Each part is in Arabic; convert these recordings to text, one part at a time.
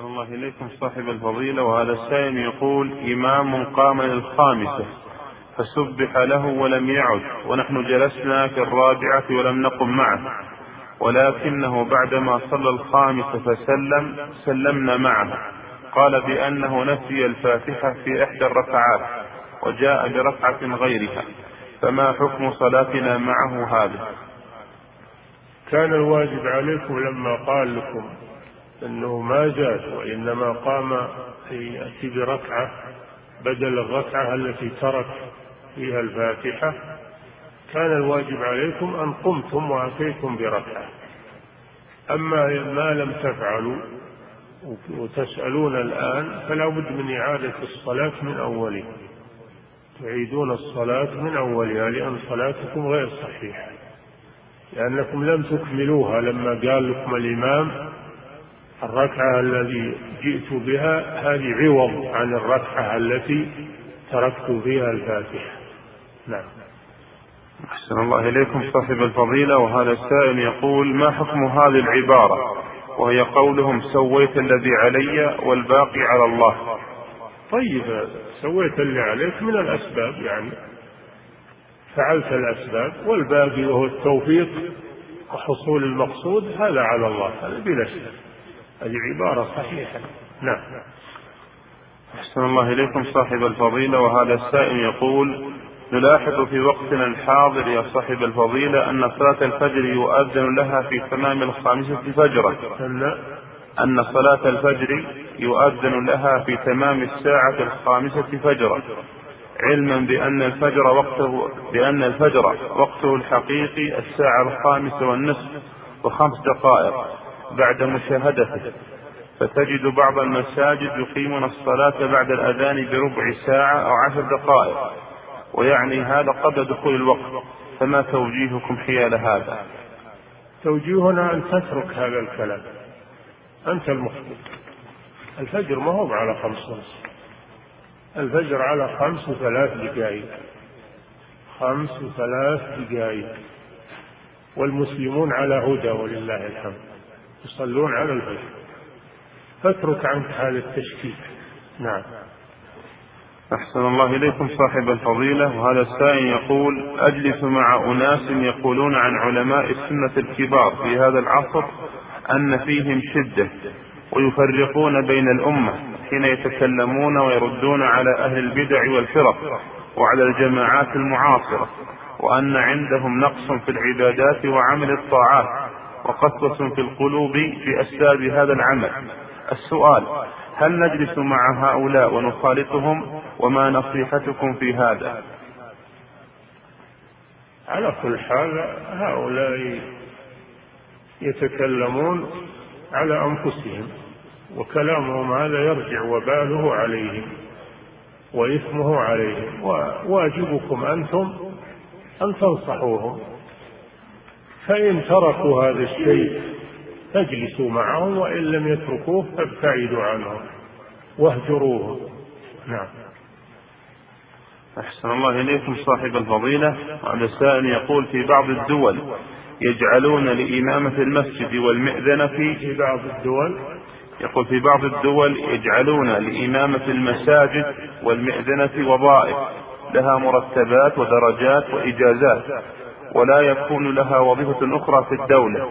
أحسن الله إليكم صاحب الفضيلة وهذا السائل يقول إمام قام للخامسة فسبح له ولم يعد ونحن جلسنا في الرابعة ولم نقم معه ولكنه بعدما صلى الخامسة فسلم سلمنا معه قال بأنه نسي الفاتحة في إحدى الركعات وجاء بركعة غيرها فما حكم صلاتنا معه هذا؟ كان الواجب عليكم لما قال لكم أنه ما زاد وإنما قام يأتي بركعة بدل الركعة التي ترك فيها الفاتحة. كان الواجب عليكم أن قمتم وأتيتم بركعة. أما ما لم تفعلوا وتسألون الآن فلا بد من إعادة الصلاة من أولها. تعيدون الصلاة من أولها لأن صلاتكم غير صحيحة. لأنكم لم تكملوها لما قال لكم الإمام الركعة الذي جئت بها هذه عوض عن الركعة التي تركت فيها الفاتحة. نعم. أحسن الله إليكم صاحب الفضيلة. وهذا السائل يقول ما حكم هذه العبارة؟ وهي قولهم سويت الذي علي والباقي على الله. طيب سويت اللي عليك من الأسباب يعني فعلت الأسباب والباقي وهو التوفيق وحصول المقصود هذا على الله هذا بلا شك. هذه عبارة صحيحة. نعم. أحسن الله إليكم صاحب الفضيلة وهذا السائل يقول نلاحظ في وقتنا الحاضر يا صاحب الفضيلة أن صلاة الفجر يؤذن لها في تمام الخامسة فجرا أن صلاة الفجر يؤذن لها في تمام الساعة الخامسة فجرا علما بأن الفجر وقته بأن الفجر وقته الحقيقي الساعة الخامسة والنصف وخمس دقائق. بعد مشاهدته. فتجد بعض المساجد يقيمون الصلاة بعد الأذان بربع ساعة أو عشر دقائق ويعني هذا قبل دخول الوقت. فما توجيهكم حيال هذا؟ توجيهنا أن تترك هذا الكلام. أنت المخطئ. الفجر ما هو على خمس ونصف. الفجر على خمس وثلاث دقائق. خمس وثلاث دقائق. والمسلمون على هدى ولله الحمد. يصلون على الفجر. فاترك عنك هذا التشكيك. نعم. أحسن الله إليكم صاحب الفضيلة. وهذا السائل يقول أجلس مع أناس يقولون عن علماء السنة الكبار في هذا العصر أن فيهم شدة ويفرقون بين الأمة حين يتكلمون ويردون على أهل البدع والفرق وعلى الجماعات المعاصرة وأن عندهم نقص في العبادات وعمل الطاعات. وقسوة في القلوب في أسباب هذا العمل. السؤال هل نجلس مع هؤلاء ونخالطهم؟ وما نصيحتكم في هذا؟ على كل حال هؤلاء يتكلمون على أنفسهم وكلامهم هذا يرجع وباله عليهم وإثمه عليهم وواجبكم أنتم أن تنصحوهم. فإن تركوا هذا الشيء فاجلسوا معهم وإن لم يتركوه فابتعدوا عنهم واهجروهم نعم. أحسن الله إليكم صاحب الفضيلة. هذا السائل يقول في بعض الدول يجعلون لإمامة المسجد والمئذنة في بعض الدول؟ يقول في بعض الدول يجعلون لإمامة المساجد والمئذنة وظائف لها مرتبات ودرجات وإجازات. ولا يكون لها وظيفة أخرى في الدولة.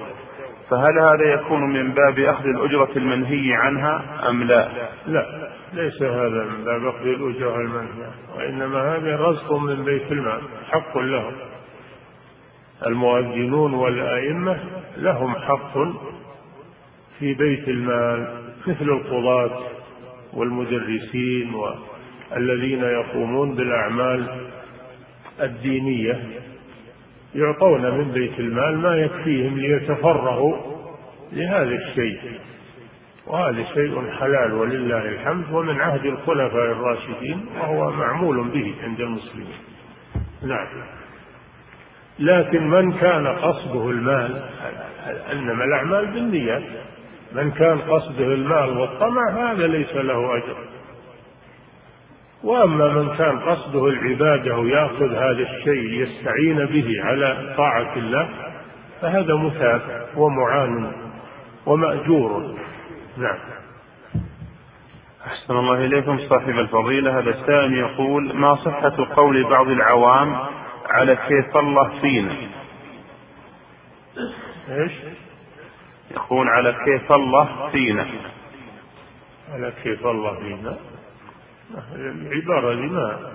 فهل هذا يكون من باب أخذ الأجرة المنهي عنها أم لا؟ لا ليس هذا من باب أخذ الأجرة المنهي وإنما هذا رزق من بيت المال حق لهم. المؤذنون والأئمة لهم حق في بيت المال مثل القضاة والمدرسين والذين يقومون بالأعمال الدينية. يعطون من بيت المال ما يكفيهم ليتفرغوا لهذا الشيء. وهذا شيء حلال ولله الحمد ومن عهد الخلفاء الراشدين وهو معمول به عند المسلمين. نعم. لكن من كان قصده المال إنما الأعمال بالنيات. من كان قصده المال والطمع هذا ليس له أجر. وأما من كان قصده العبادة ويأخذ هذا الشيء ليستعين به على طاعة الله فهذا مثاب ومعان ومأجور. نعم. أحسن الله إليكم صاحب الفضيلة. هذا السائل يقول ما صحة قول بعض العوام على كيف الله فينا؟ إيش؟ يقول على كيف الله فينا. على كيف الله فينا؟ العبارة دي ما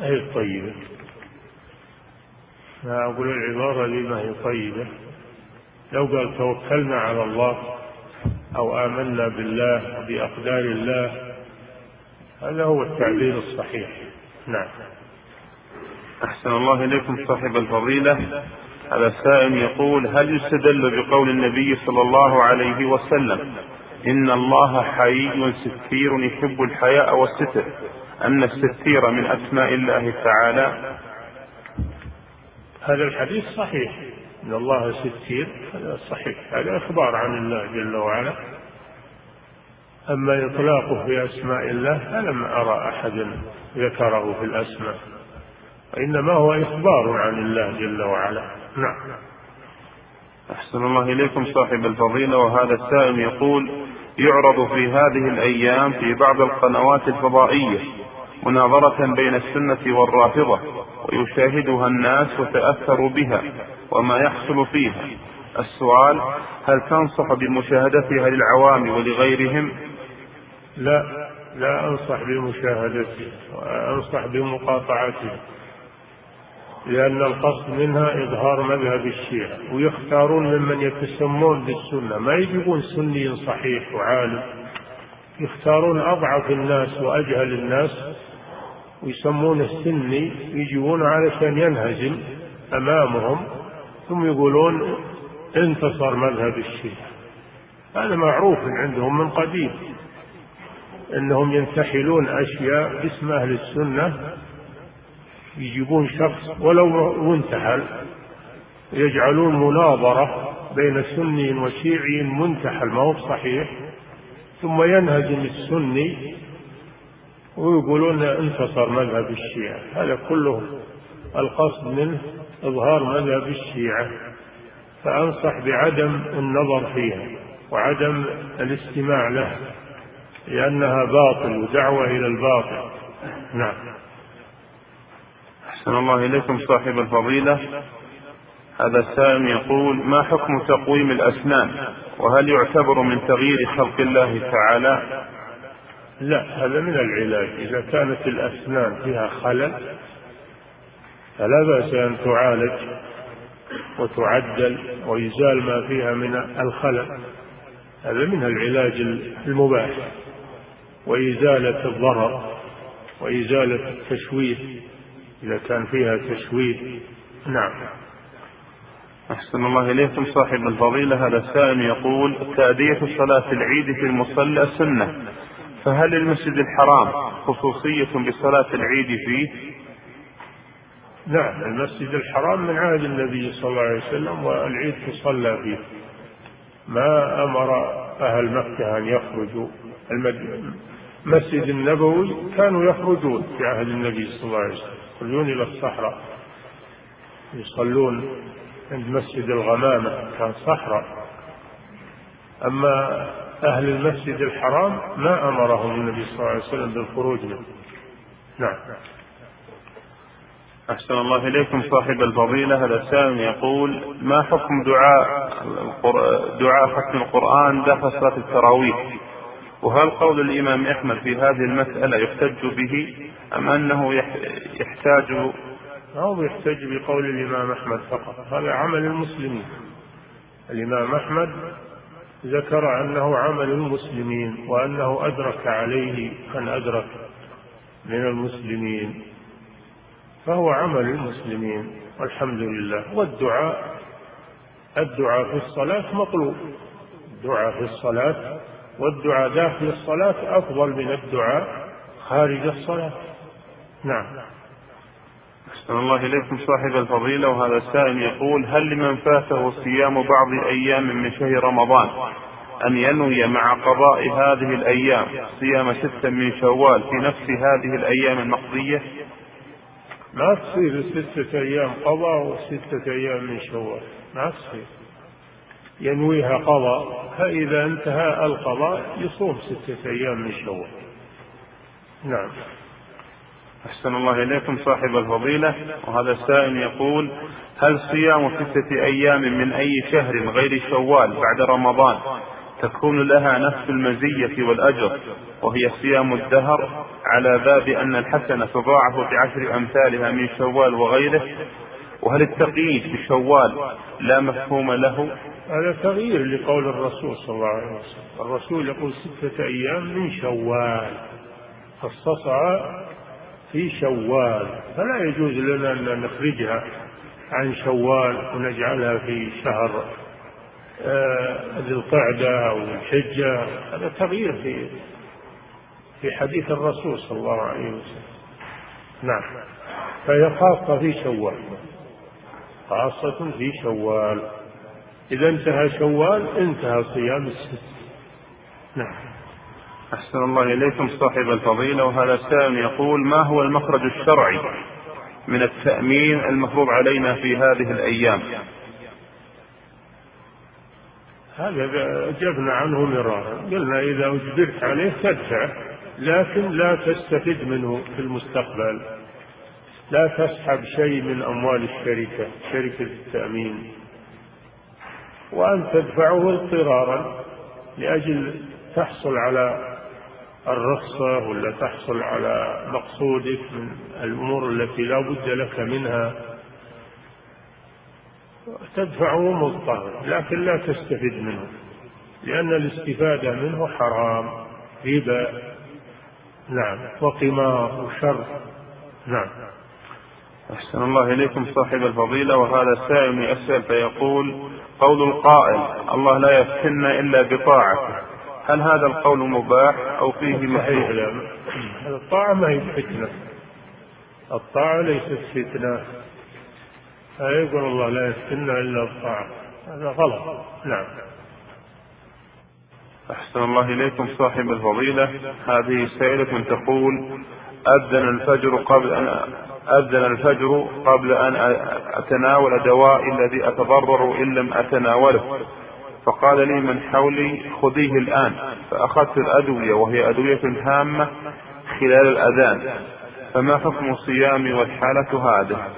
هي طيبة. ما أقول العبارة دي ما هي طيبة. لو قال توكلنا على الله أو آمنا بالله بأقدار الله هذا هو التعبير الصحيح. نعم. أحسن الله إليكم صاحب الفضيلة. هذا السائل يقول هل يستدل بقول النبي صلى الله عليه وسلم إن الله حي ستير يحب الحياء والستر. أن الستير من أسماء الله تعالى. هذا الحديث صحيح. إن الله ستير هذا صحيح. هذا إخبار عن الله جل وعلا. أما إطلاقه في أسماء الله فلم أرى أحدا ذكره في الأسماء. وإنما هو إخبار عن الله جل وعلا. نعم. أحسن الله إليكم صاحب الفضيلة. وهذا السائل يقول يعرض في هذه الأيام في بعض القنوات الفضائية مناظرة بين السنة والرافضة ويشاهدها الناس وتأثروا بها وما يحصل فيها. السؤال هل تنصح بمشاهدتها للعوام ولغيرهم؟ لا لا أنصح بمشاهدته وأنصح بمقاطعته لأن القصد منها إظهار مذهب الشيعة ويختارون ممن يتسمون بالسنة. ما يجيبون سني صحيح وعالم يختارون أضعف الناس وأجهل الناس ويسمونه سني يجيبون علشان ينهزم أمامهم ثم يقولون انتصر مذهب الشيعة. هذا معروف عندهم من قديم إنهم ينتحلون أشياء باسم أهل السنة يجيبون شخص ولو منتحل يجعلون مناظرة بين سني وشيعي منتحل ما هو صحيح ثم ينهزم السني ويقولون انتصر مذهب الشيعة. هذا كله القصد منه إظهار مذهب الشيعة. فأنصح بعدم النظر فيها وعدم الاستماع لها لأنها باطل ودعوة إلى الباطل. نعم. أحسن الله إليكم صاحب الفضيلة. هذا السائل يقول ما حكم تقويم الأسنان؟ وهل يعتبر من تغيير خلق الله تعالى؟ لا هذا من العلاج. إذا كانت الأسنان فيها خلل فلا بأس أن تعالج وتعدل ويزال ما فيها من الخلل. هذا من العلاج المباح. وإزالة الضرر وإزالة التشويه. إذا كان فيها تشويه. نعم. أحسن الله إليكم صاحب الفضيلة. هذا السائل يقول تأدية صلاة العيد في المصلى سنة. فهل المسجد الحرام خصوصية بصلاة العيد فيه؟ نعم المسجد الحرام من عهد النبي صلى الله عليه وسلم والعيد تصلى فيه. ما أمر أهل مكة أن يخرجوا؟ المسجد النبوي كانوا يخرجون في عهد النبي صلى الله عليه وسلم. يخرجون إلى الصحراء. يصلون عند مسجد الغمامة كان صحراء. أما أهل المسجد الحرام ما أمرهم النبي صلى الله عليه وسلم بالخروج منه. نعم. أحسن الله إليكم صاحب الفضيلة. هذا سائل يقول ما حكم دعاء دعاء ختم القرآن داخل صلاة التراويح؟ وهل قول الإمام أحمد في هذه المسألة يحتج به؟ أم أنه يحتاج أو يحتج بقول الإمام أحمد فقط. هذا عمل المسلمين. الإمام أحمد ذكر أنه عمل المسلمين وأنه أدرك عليه من أدرك من المسلمين. فهو عمل المسلمين. والحمد لله. والدعاء الدعاء في الصلاة مطلوب. الدعاء في الصلاة والدعاء داخل الصلاة أفضل من الدعاء خارج الصلاة. نعم. أحسن الله إليكم صاحب الفضيلة وهذا السائل يقول هل لمن فاته صيام بعض أيام من شهر رمضان أن ينوي مع قضاء هذه الأيام صيام ستة من شوال في نفس هذه الأيام المقضية؟ ما تصير ستة أيام قضاء وستة أيام من شوال. ما تصير. ينويها قضاء فإذا انتهى القضاء يصوم ستة أيام من شوال. نعم. أحسن الله إليكم صاحب الفضيلة. وهذا السائل يقول هل صيام ستة أيام من أي شهر غير شوال بعد رمضان تكون لها نفس المزية والأجر وهي صيام الدهر على باب أن الحسنة تضاعف بعشر أمثالها من شوال وغيره؟ وهل التقييد بشوال لا مفهوم له؟ هذا تغيير لقول الرسول صلى الله عليه وسلم. الرسول يقول ستة أيام من شوال خصصها في شوال فلا يجوز لنا أن نخرجها عن شوال ونجعلها في شهر آه، ذي القعدة أو الحجة. هذا تغيير في في حديث الرسول صلى الله عليه وسلم. نعم. فهي خاصة في شوال. خاصة في شوال. إذا انتهى شوال انتهى صيام الست. نعم. أحسن الله إليكم صاحب الفضيلة وهذا سائل يقول ما هو المخرج الشرعي من التأمين المفروض علينا في هذه الأيام؟ هذا أجبنا عنه مرارا قلنا إذا أجبرت عليه تدفع لكن لا تستفد منه في المستقبل لا تسحب شيء من أموال الشركة شركة التأمين وأن تدفعه اضطرارا لأجل تحصل على الرخصة ولا تحصل على مقصودك من الأمور التي لا بد لك منها. تدفعه مضطر لكن لا تستفد منه لأن الاستفادة منه حرام ربا. نعم وقمار وشر. نعم. أحسن الله إليكم صاحب الفضيلة وهذا السائل يسأل فيقول قول القائل الله لا يفتنا إلا بطاعته. هل هذا القول مباح أو فيه لا. الطاعة ما هي فتنة. الطاعة ليست فتنة. يقول الله لا يفتنا إلا الطاعة. هذا غلط. نعم. أحسن الله إليكم صاحب الفضيلة. هذه سائلة تقول أذن الفجر قبل أن أذن الفجر قبل أن أتناول دوائي الذي أتضرر إن لم أتناوله. فقال لي من حولي خذيه الآن. فأخذت الأدوية وهي أدوية هامة خلال الأذان. فما حكم صيامي والحالة هذه؟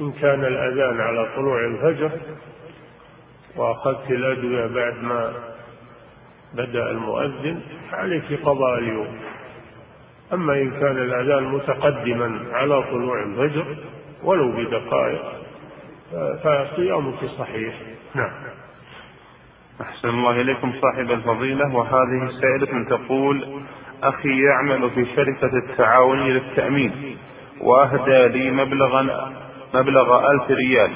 إن كان الأذان على طلوع الفجر وأخذت الأدوية بعد ما بدأ المؤذن فعليك قضاء اليوم. أما إن كان الأذان متقدما على طلوع الفجر ولو بدقائق فصيامك صحيح. نعم. أحسن الله إليكم صاحب الفضيلة. وهذه سائلة تقول أخي يعمل في شركة التعاون للتأمين وأهدى لي مبلغا مبلغ ألف ريال.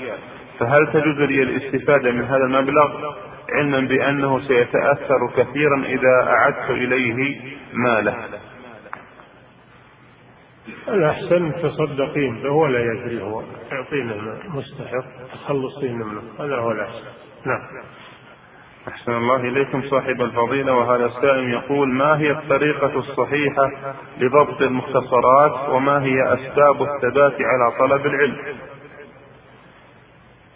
فهل تجوز لي الاستفادة من هذا المبلغ؟ علما بأنه سيتأثر كثيرا إذا أعدت إليه ماله. الأحسن تصدقين به ولا يدري هو تعطينا مستحق تخلصين منه. هذا هو الأحسن. نعم. أحسن الله إليكم صاحب الفضيلة وهذا السائل يقول ما هي الطريقة الصحيحة لضبط المختصرات وما هي أسباب الثبات على طلب العلم؟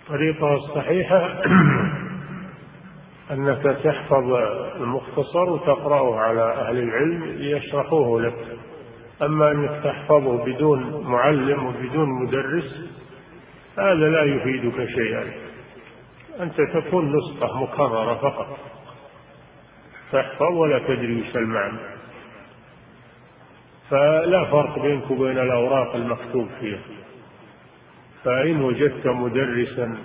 الطريقة الصحيحة أنك تحفظ المختصر وتقرأه على أهل العلم ليشرحوه لك. أما أنك تحفظه بدون معلم وبدون مدرس هذا لا يفيدك شيئا. أنت تكون نسخة مكررة فقط. تحفظ ولا تدري وش المعنى. فلا فرق بينك وبين الأوراق المكتوب فيها. فإن وجدت مدرسا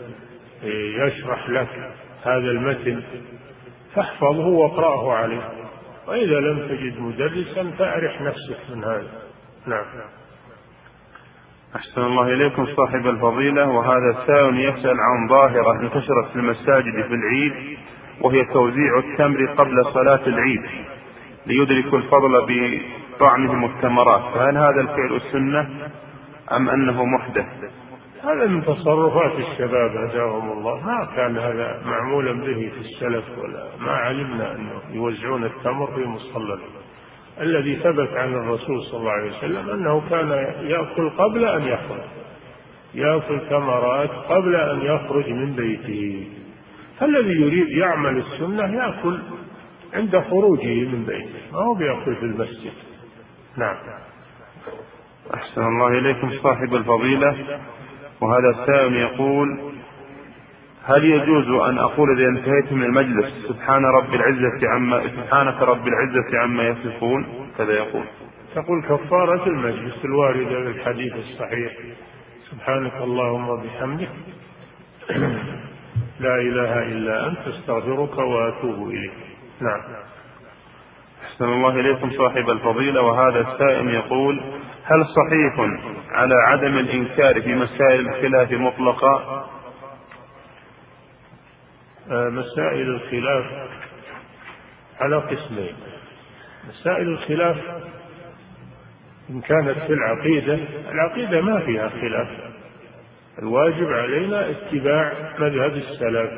يشرح لك هذا المتن فاحفظه واقرأه عليه. وإذا لم تجد مدرسا فأرح نفسك من هذا. نعم. أحسن الله إليكم صاحب الفضيلة وهذا السائل يسأل عن ظاهرة انتشرت في المساجد في العيد وهي توزيع التمر قبل صلاة العيد ليدركوا الفضل بطعمهم التمرات فهل هذا الفعل السنة أم أنه محدث؟ هذا من تصرفات الشباب هداهم الله. ما كان هذا معمولا به في السلف ولا ما علمنا أنه يوزعون التمر في مصلى الذي ثبت عن الرسول صلى الله عليه وسلم أنه كان يأكل قبل أن يخرج. يأكل ثمرات قبل أن يخرج من بيته. فالذي يريد يعمل السنة يأكل عند خروجه من بيته ما هو بيأكل في المسجد. نعم. أحسن الله إليكم صاحب الفضيلة. وهذا السائل يقول هل يجوز أن أقول إذا انتهيت من المجلس سبحان رب العزة عما سبحانك رب العزة عما يصفون؟ كذا يقول. تقول كفارة المجلس الواردة في الحديث الصحيح. سبحانك اللهم وبحمدك. لا إله إلا أنت استغفرك وأتوب إليك. نعم. أحسن الله إليكم صاحب الفضيلة. وهذا السائل يقول هل صحيح على عدم الإنكار في مسائل الخلاف مطلقا آه، مسائل الخلاف على قسمين. مسائل الخلاف إن كانت في العقيدة العقيدة ما فيها خلاف. الواجب علينا اتباع مذهب السلف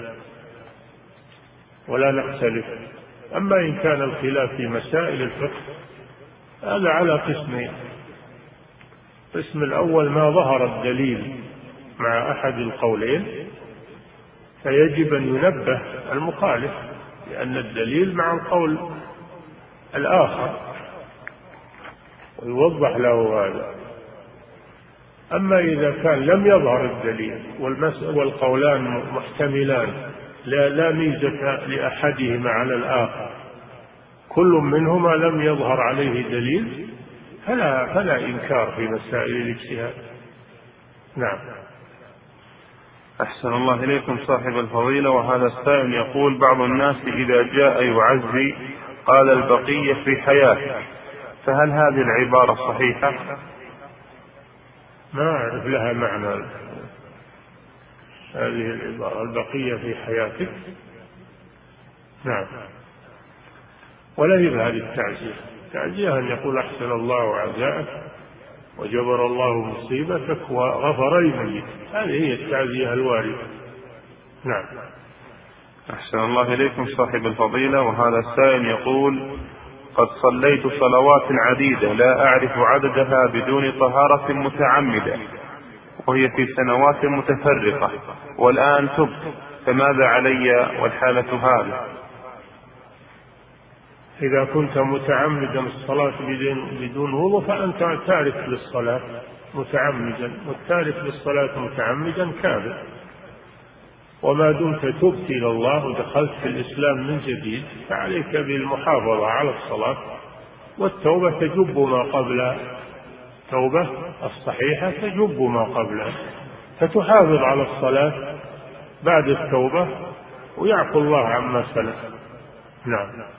ولا نختلف. أما إن كان الخلاف في مسائل الفقه هذا على قسمين. القسم الأول ما ظهر الدليل مع أحد القولين. فيجب أن ينبه المخالف لأن الدليل مع القول الآخر ويوضح له هذا. أما إذا كان لم يظهر الدليل والقولان محتملان لا, لا ميزة لأحدهما على الآخر. كل منهما لم يظهر عليه دليل فلا فلا إنكار في مسائل الاجتهاد. نعم. أحسن الله إليكم صاحب الفضيلة وهذا السائل يقول بعض الناس إذا جاء يعزي قال البقية في حياته فهل هذه العبارة صحيحة؟ ما أعرف لها معنى هذه العبارة البقية في حياتك؟ نعم. ولا هي هذه التعزية. التعزية أن يقول أحسن الله عزاءك وجبر الله مصيبتك وغفر لميت هذه هي التعزية الواردة. نعم. أحسن الله إليكم صاحب الفضيلة. وهذا السائل يقول قد صليت صلوات عديدة لا أعرف عددها بدون طهارة متعمدة وهي في سنوات متفرقة والآن تبت فماذا علي والحالة هذه؟ إذا كنت متعمدا الصلاة بدون وضوء فأنت تارك للصلاة متعمدا والتارك للصلاة متعمدا كافر وما دمت تبت إلى الله ودخلت في الإسلام من جديد فعليك بالمحافظة على الصلاة والتوبة تجب ما قبلها التوبة الصحيحة تجب ما قبلها فتحافظ على الصلاة بعد التوبة ويعفو الله عما سلف. نعم.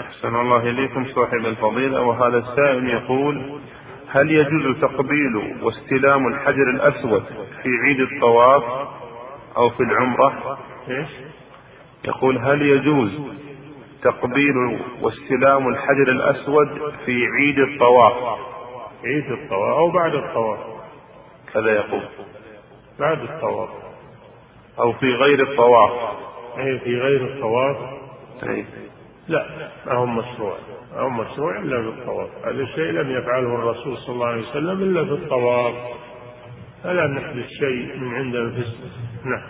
أحسن الله إليكم صاحب الفضيلة. وهذا السائل يقول هل يجوز تقبيل واستلام الحجر الأسود في عيد الطواف أو في العمرة؟ إيش؟ يقول هل يجوز تقبيل واستلام الحجر الأسود في عيد الطواف؟ عيد الطواف أو بعد الطواف؟ كذا يقول. بعد الطواف. أو في غير الطواف. أي في غير الطواف؟ أي. لا ما هو مشروع. ما هو مشروع إلا في الطواف. هذا الشيء لم يفعله الرسول صلى الله عليه وسلم إلا في الطواف. فلا نحدث شيء من عند أنفسنا نعم.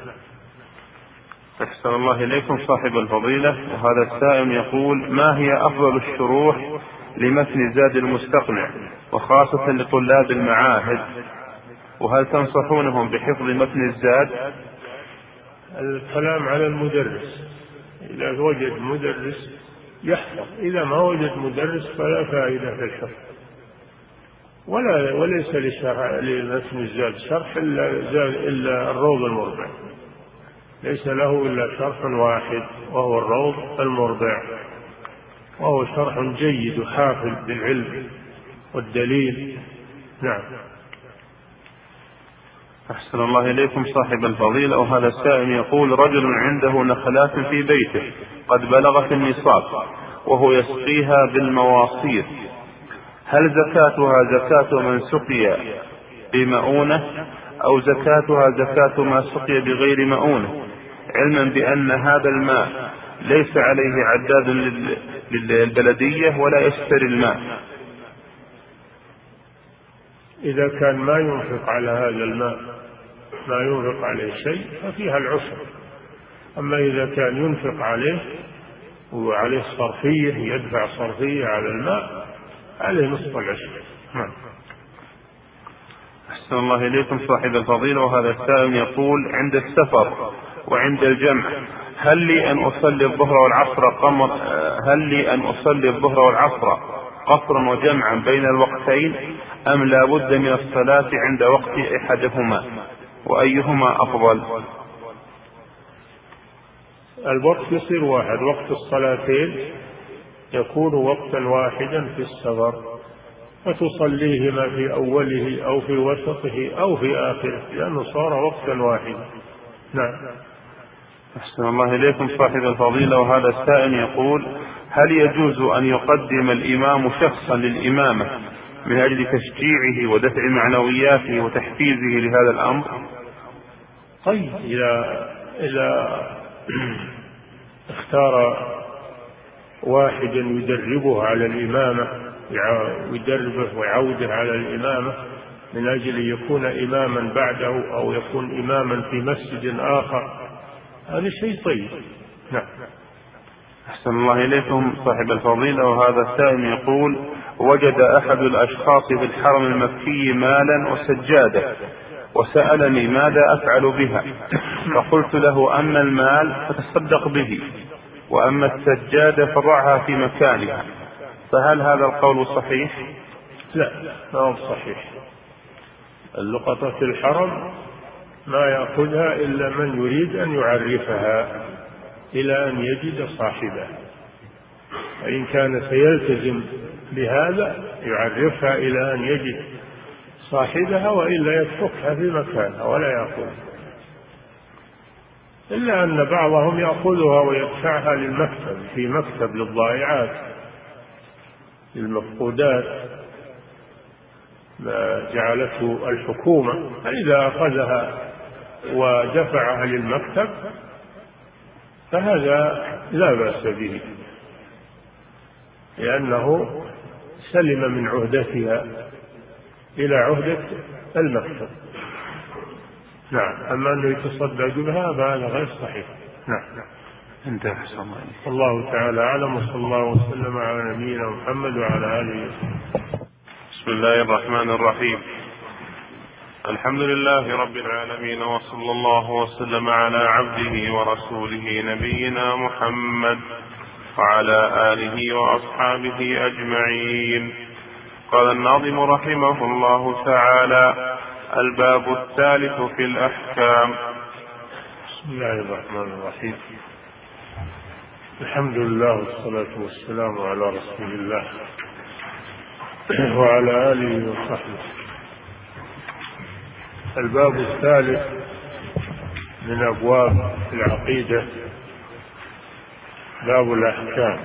أحسن الله إليكم صاحب الفضيلة. وهذا السائل يقول ما هي أفضل الشروح لمتن زاد المستقنع وخاصة لطلاب المعاهد؟ وهل تنصحونهم بحفظ متن الزاد؟ الكلام على المدرس. إذا وجد مدرس يحفظ. إذا ما وجد مدرس فلا فائدة في الحفظ. ولا وليس لمتن الزاد شرح إلا إلا الروض المربع ليس له إلا شرح واحد وهو الروض المربع وهو شرح جيد حافل بالعلم والدليل. نعم. أحسن الله إليكم صاحب الفضيلة. وهذا السائل يقول رجل عنده نخلات في بيته قد بلغت النصاب وهو يسقيها بالمواصير. هل زكاتها زكاة من سقي بمؤونة؟ أو زكاتها زكاة ما سقي بغير مؤونة؟ علما بأن هذا الماء ليس عليه عداد للبلدية ولا يشتري الماء. إذا كان ما ينفق على هذا الماء ما ينفق عليه شيء ففيها العسر. أما إذا كان ينفق عليه وعليه صرفية يدفع صرفية على الماء عليه نصف العشر نعم. أحسن الله إليكم صاحب الفضيلة وهذا السائل يقول عند السفر وعند الجمع هل لي أن أصلي الظهر والعصر قمر هل لي أن أصلي الظهر والعصر قصرا وجمعا بين الوقتين؟ أم لا بد من الصلاة عند وقت أحدهما؟ وأيهما أفضل؟ الوقت يصير واحد. وقت الصلاتين يكون وقتا واحدا في السفر فتصليهما في أوله أو في وسطه أو في آخره لأنه صار وقتا واحدا. نعم. أحسن الله إليكم صاحب الفضيلة. وهذا السائل يقول هل يجوز أن يقدم الإمام شخصا للإمامة من أجل تشجيعه ودفع معنوياته وتحفيزه لهذا الأمر؟ طيب إذا إذا اختار واحدا يدربه على الإمامة يدربه ويعوده على الإمامة من أجل أن يكون إماما بعده أو يكون إماما في مسجد آخر هذا شيء طيب. نعم. أحسن الله إليكم صاحب الفضيلة. وهذا السائل يقول وجد أحد الأشخاص في الحرم المكي مالا وسجادة وسألني ماذا أفعل بها؟ فقلت له أما المال فتصدق به وأما السجادة فضعها في مكانها. فهل هذا القول صحيح؟ لا ما هو صحيح. اللقطة في الحرم ما يأخذها إلا من يريد أن يعرفها إلى أن يجد صاحبها. فإن كان سيلتزم بهذا يعرفها إلى أن يجد صاحبها وإلا يتركها في مكانها ولا يأخذها. إلا أن بعضهم يأخذها ويدفعها للمكتب في مكتب للضائعات للمفقودات ما جعلته الحكومة. فإذا أخذها ودفعها للمكتب فهذا لا بأس به لأنه سلم من عهدتها إلى عهدة المكتب نعم. أما أنه يتصدق بها فهذا غير صحيح. نعم. انتهى. الله الله تعالى أعلم. وصلى الله وسلم على نبينا محمد وعلى آله وسلم بسم الله الرحمن الرحيم. الحمد لله رب العالمين وصلى الله وسلم على عبده ورسوله نبينا محمد. وعلى آله وأصحابه أجمعين. قال الناظم رحمه الله تعالى الباب الثالث في الأحكام. بسم الله الرحمن الرحيم. الحمد لله والصلاة والسلام على رسول الله وعلى آله وصحبه. الباب الثالث من أبواب العقيدة. باب الأحكام.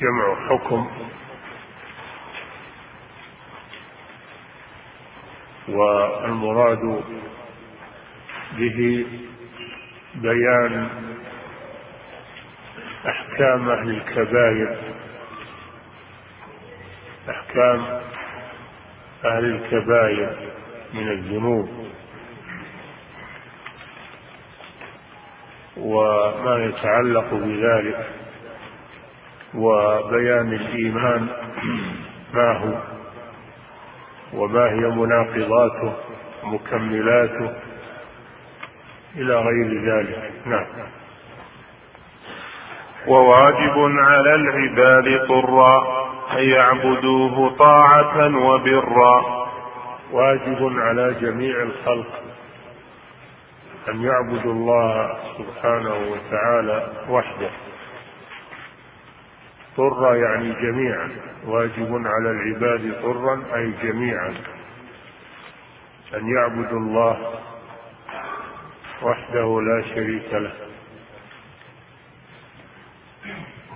جمع حكم والمراد به بيان أحكام أهل الكبائر. أحكام أهل الكبائر من الذنوب. وما يتعلق بذلك وبيان الإيمان ما هو وما هي مناقضاته مكملاته إلى غير ذلك. نعم. وواجب على العباد طرا أن يعبدوه طاعة وبرا. واجب على جميع الخلق أن يعبدوا الله سبحانه وتعالى وحده. طرا يعني جميعا واجب على العباد طرا أي جميعا. أن يعبدوا الله وحده لا شريك له.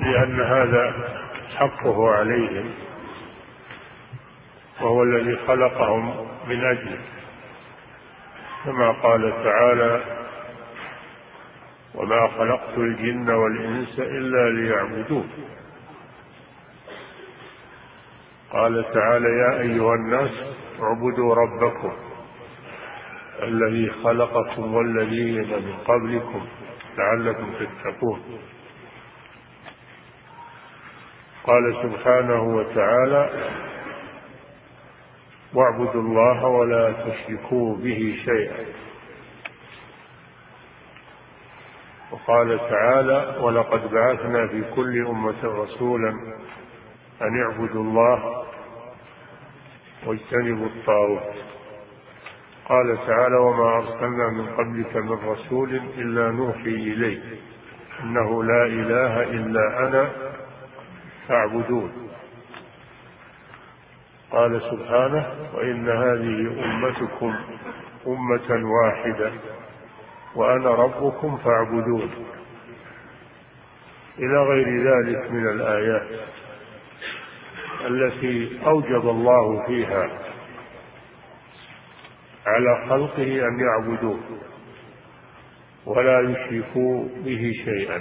لأن هذا حقه عليهم وهو الذي خلقهم من أجله. كما قال تعالى وما خلقت الجن والإنس إلا ليعبدون. قال تعالى يا أيها الناس اعبدوا ربكم الذي خلقكم والذين من قبلكم لعلكم تتقون. قال سبحانه وتعالى واعبدوا الله ولا تشركوا به شيئا. وقال تعالى ولقد بعثنا في كل أمة رسولا أن اعبدوا الله واجتنبوا الطاغوت. قال تعالى وما أرسلنا من قبلك من رسول إلا نوحي إليه إنه لا إله إلا أنا فاعبدون. قال سبحانه وإن هذه أمتكم أمة واحدة وأنا ربكم فاعبدون. إلى غير ذلك من الآيات التي أوجب الله فيها على خلقه أن يعبدوه ولا يشركوا به شيئا.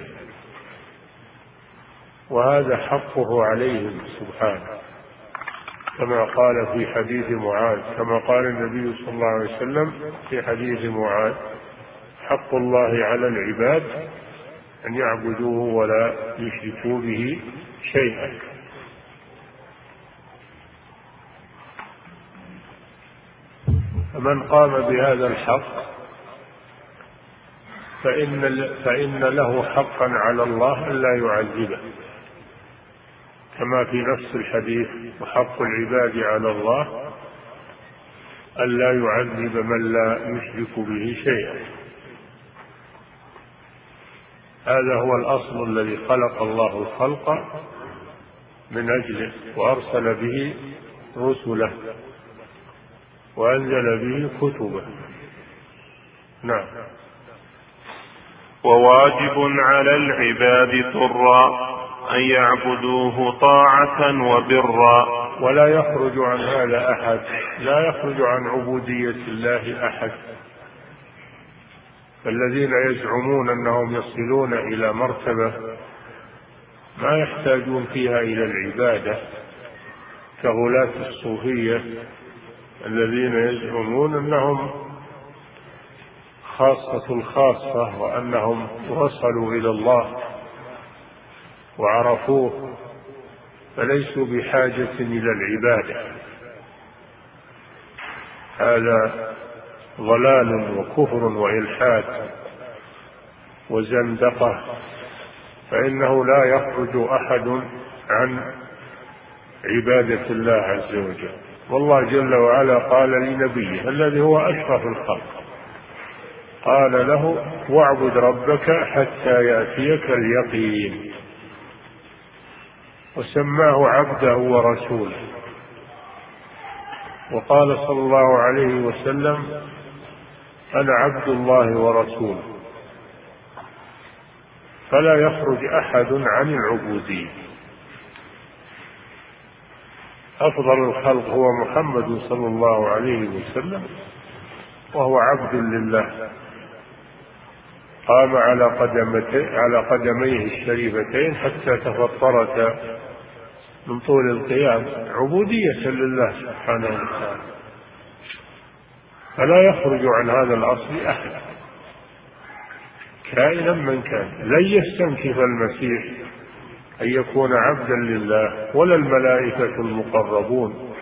وهذا حقه عليهم سبحانه. كما قال في حديث معاذ كما قال النبي صلى الله عليه وسلم في حديث معاذ حق الله على العباد أن يعبدوه ولا يشركوا به شيئا. فمن قام بهذا الحق فإن فإن له حقا على الله ألا يعذبه. كما في نفس الحديث وحق العباد على الله ألا يعذب من لا يشرك به شيئا. هذا هو الأصل الذي خلق الله الخلق من أجله وأرسل به رسله وأنزل به كتبه. نعم. وواجب على العباد طرا أن يعبدوه طاعة وبرا. ولا يخرج عن هذا أحد. لا يخرج عن عبودية الله أحد. فالذين يزعمون أنهم يصلون إلى مرتبة ما يحتاجون فيها إلى العبادة. كغلاة الصوفية الذين يزعمون أنهم خاصة الخاصة وأنهم وصلوا إلى الله. وعرفوه فليسوا بحاجة إلى العبادة. هذا ضلال وكفر وإلحاد وزندقة فإنه لا يخرج أحد عن عبادة الله عز وجل. والله جل وعلا قال لنبيه الذي هو أشرف الخلق قال له واعبد ربك حتى يأتيك اليقين. وسماه عبده ورسوله. وقال صلى الله عليه وسلم أنا عبد الله ورسوله. فلا يخرج أحد عن العبودية. أفضل الخلق هو محمد صلى الله عليه وسلم وهو عبد لله. قام على قدمتي على قدميه الشريفتين حتى تفطرتا من طول القيام عبودية لله سبحانه وتعالى. فلا يخرج عن هذا الأصل أحد. كائنا من كان. لن يستنكف المسيح أن يكون عبدا لله ولا الملائكة المقربون.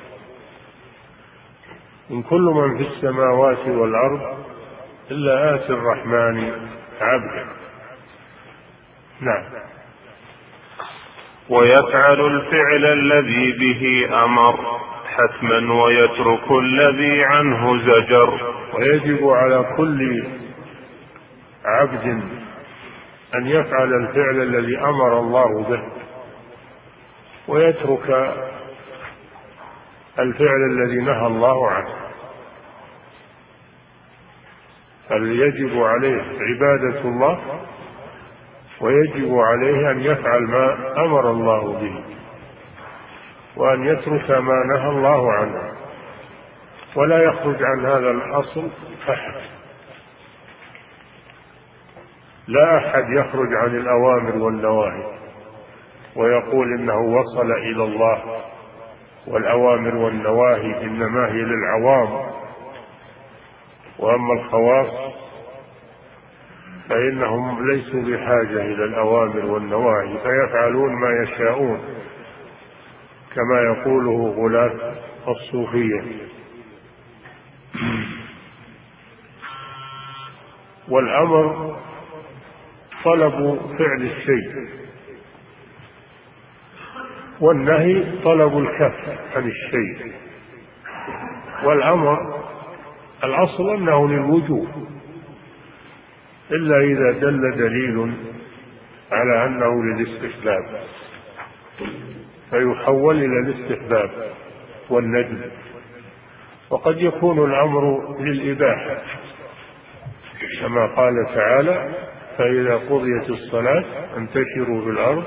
إن كل من في السماوات والأرض إلا آتي الرحمن عبدا. نعم. ويفعل الفعل الذي به أمر حتما ويترك الذي عنه زجر. ويجب على كل عبد أن يفعل الفعل الذي أمر الله به ويترك الفعل الذي نهى الله عنه. فليجب عليه عبادة الله ويجب عليه أن يفعل ما أمر الله به وأن يترك ما نهى الله عنه ولا يخرج عن هذا الأصل أحد. لا أحد يخرج عن الأوامر والنواهي ويقول إنه وصل إلى الله والأوامر والنواهي إنما هي للعوام وأما الخواص فإنهم ليسوا بحاجة إلى الأوامر والنواهي فيفعلون ما يشاءون كما يقوله غلاة الصوفية. والأمر طلب فعل الشيء والنهي طلب الكف عن الشيء. والأمر الأصل أنه للوجوب إلا إذا دل دليل على أنه للاستحباب فيحول إلى الاستحباب والندب وقد يكون الأمر للإباحة كما قال تعالى فإذا قضيت الصلاة انتشروا في الأرض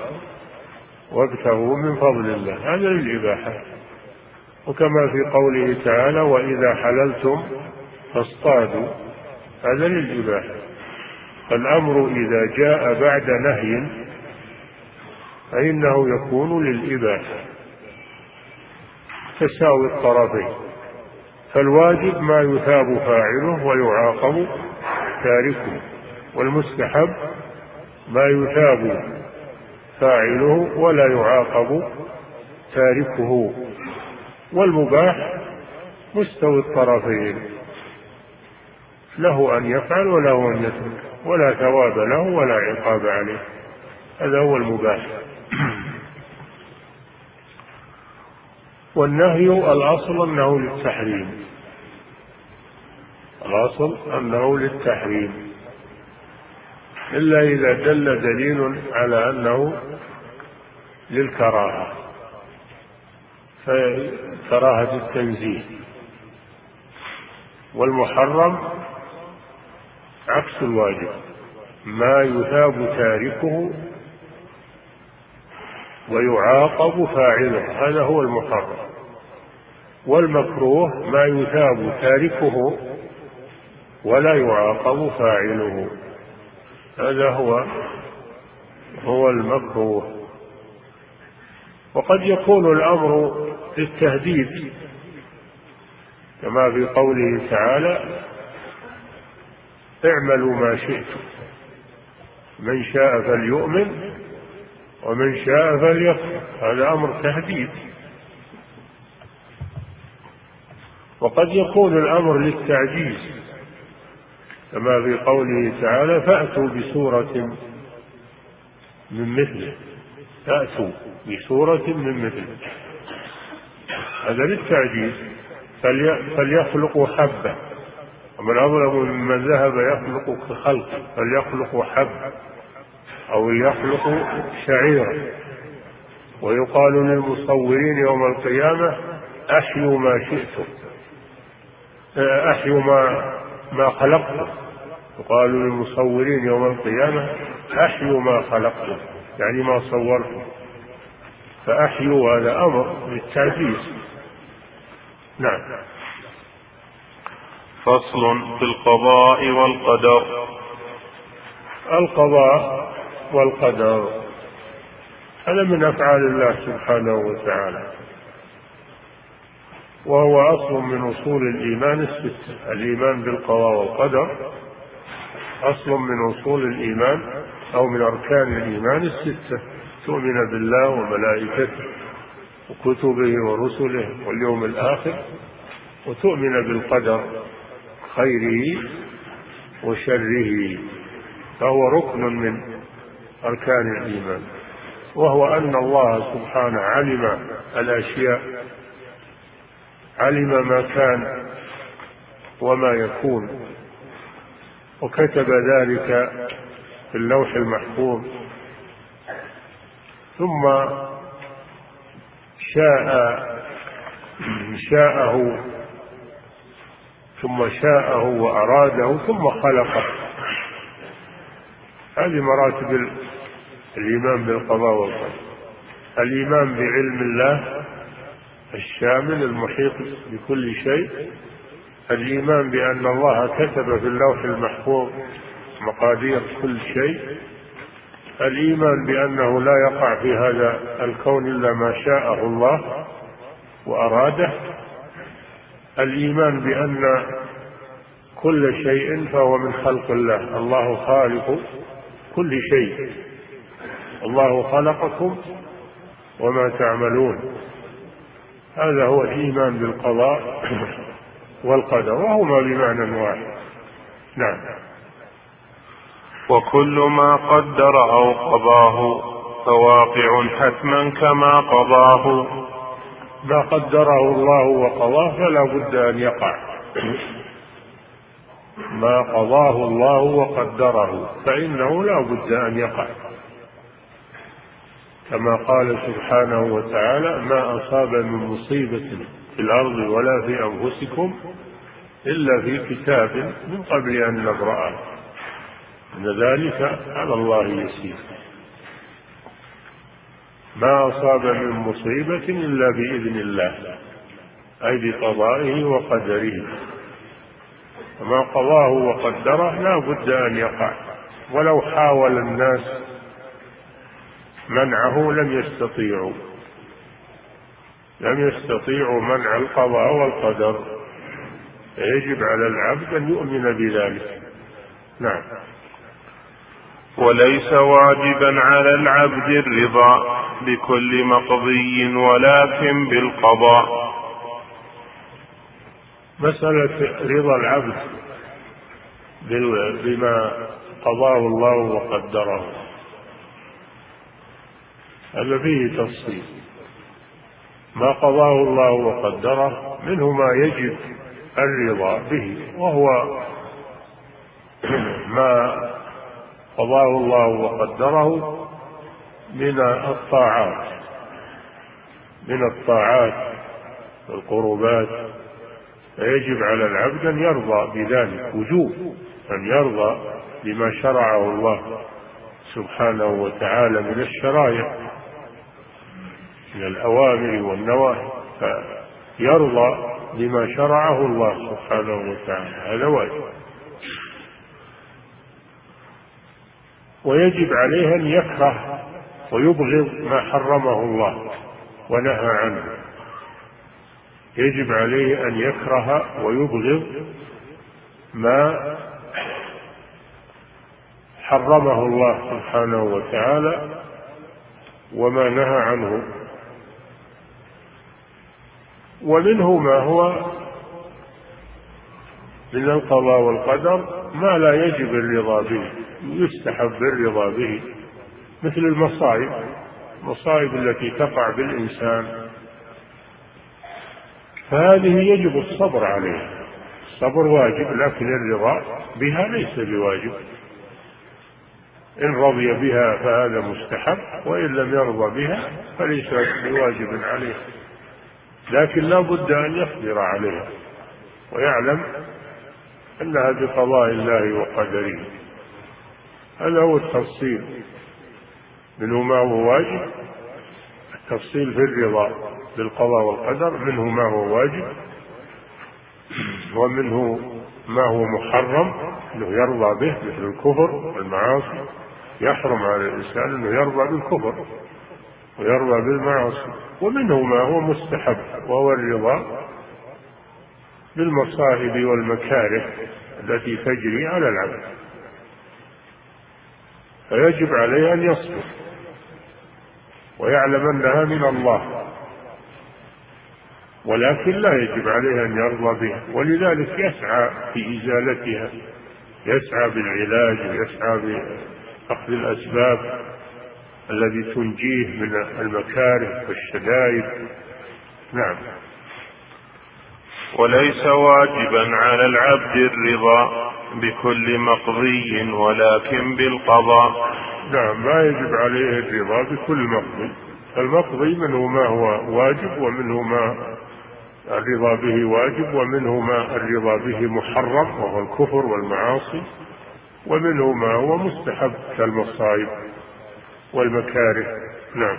وابتغوا من فضل الله. هذا للإباحة. وكما في قوله تعالى وإذا حللتم فاصطادوا. هذا للإباحة. فالأمر إذا جاء بعد نهي فإنه يكون للإباحة. تساوي الطرفين. فالواجب ما يثاب فاعله ويعاقب تاركه والمستحب ما يثاب فاعله ولا يعاقب تاركه. والمباح مستوي الطرفين. له أن يفعل وله أن يترك. ولا ثواب له ولا عقاب عليه. هذا هو المباح. والنهي الأصل أنه للتحريم. الأصل أنه للتحريم. إلا إذا دل دليل على أنه للكراهة. كراهة التنزيه. والمحرم عكس الواجب. ما يثاب تاركه ويعاقب فاعله. هذا هو المحرم. والمكروه ما يثاب تاركه ولا يعاقب فاعله. هذا هو هو المكروه. وقد يكون الأمر للتهديد كما في قوله تعالى اعملوا ما شئتم. من شاء فليؤمن ومن شاء فليكفر هذا أمر تهديد. وقد يكون الأمر للتعجيز. كما في قوله تعالى فأتوا بسورة من مثله. فأتوا بسورة من مثله. هذا للتعجيز. فليخلقوا حبة. ومن أظلم ممن ذهب يخلق كخلق فليخلقوا حبة أو ليخلقوا شعيرا ويقال للمصورين يوم القيامة أحيوا ما شئتم أحيوا ما ما خلقتم. يقال للمصورين يوم القيامة أحيوا ما خلقتم يعني ما صورتم. فأحيوا هذا أمر للتعزيز نعم. فصل في القضاء والقدر. القضاء والقدر. هذا من أفعال الله سبحانه وتعالى. وهو أصل من أصول الإيمان الستة. الإيمان بالقضاء والقدر. أصل من أصول الإيمان أو من أركان الإيمان الستة. تؤمن بالله وملائكته وكتبه ورسله واليوم الآخر. وتؤمن بالقدر. خيره وشره. فهو ركن من أركان الإيمان. وهو أن الله سبحانه علم الأشياء علم ما كان وما يكون وكتب ذلك في اللوح المحفوظ. ثم شاء شاءه ثم شاءه وأراده ثم خلقه. هذه مراتب الإيمان بالقضاء والقدر. الإيمان بعلم الله الشامل المحيط بكل شيء. الإيمان بأن الله كتب في اللوح المحفوظ مقادير كل شيء. الإيمان بأنه لا يقع في هذا الكون إلا ما شاءه الله وأراده. الإيمان بأن كل شيء فهو من خلق الله. الله خالق كل شيء. الله خلقكم وما تعملون. هذا هو الإيمان بالقضاء والقدر وهما بمعنى واحد. نعم. وكل ما قدر أو قضاه فواقع حتما كما قضاه. ما قدره الله وقضاه فلا بد أن يقع. ما قضاه الله وقدره فإنه لا بد أن يقع. كما قال سبحانه وتعالى ما أصاب من مصيبة في الأرض ولا في أنفسكم إلا في كتاب من قبل أن نبرأه إن ذلك على الله يسير. ما أصاب من مصيبة إلا بإذن الله أي بقضائه وقدره. وما قضاه وقدره لا بد أن يقع. ولو حاول الناس منعه لم يستطيعوا. لم يستطيعوا منع القضاء والقدر. يجب على العبد أن يؤمن بذلك. نعم. وليس واجبا على العبد الرضا بكل مقضي ولكن بالقضاء. مسألة رضا العبد بما قضاه الله وقدره. هذا فيه تفصيل. ما قضاه الله وقدره منه ما يجب الرضا به وهو ما قضاه الله وقدره من الطاعات من الطاعات والقربات. فيجب على العبد أن يرضى بذلك وجوب أن يرضى بما شرعه الله سبحانه وتعالى من الشرائع من الأوامر والنواهي. فيرضى بما شرعه الله سبحانه وتعالى هذا واجب. ويجب عليه أن يكره ويبغض ما حرمه الله ونهى عنه. يجب عليه أن يكره ويبغض ما حرمه الله سبحانه وتعالى وما نهى عنه. ومنه ما هو من القضاء والقدر ما لا يجب الرضا به. يستحب الرضا به مثل المصائب المصائب التي تقع بالإنسان. فهذه يجب الصبر عليها. الصبر واجب لكن الرضا بها ليس بواجب. إن رضي بها فهذا مستحب وإن لم يرضى بها فليس بواجب عليه لكن لا بد أن يصبر عليها ويعلم أنها بقضاء الله وقدره. هذا هو التفصيل. منه ما هو واجب؟ التفصيل في الرضا بالقضاء والقدر منه ما هو واجب ومنه ما هو محرم إنه يرضى به مثل الكفر والمعاصي. يحرم على الإنسان إنه يرضى بالكفر ويرضى بالمعاصي. ومنه ما هو مستحب وهو الرضا بالمصائب والمكاره التي تجري على العبد. فيجب عليه أن يصبر ويعلم أنها من الله ولكن لا يجب عليه أن يرضى بها ولذلك يسعى في إزالتها يسعى بالعلاج ويسعى بأخذ الأسباب الذي تنجيه من المكاره والشدائد. نعم. وليس واجبا على العبد الرضا. بكل مقضي ولكن بالقضاء. نعم ما يجب عليه الرضا بكل مقضي. المقضي منه ما هو واجب ومنه ما الرضا به واجب ومنه ما الرضا به محرم وهو الكفر والمعاصي ومنه ما هو مستحب كالمصائب والمكاره. نعم.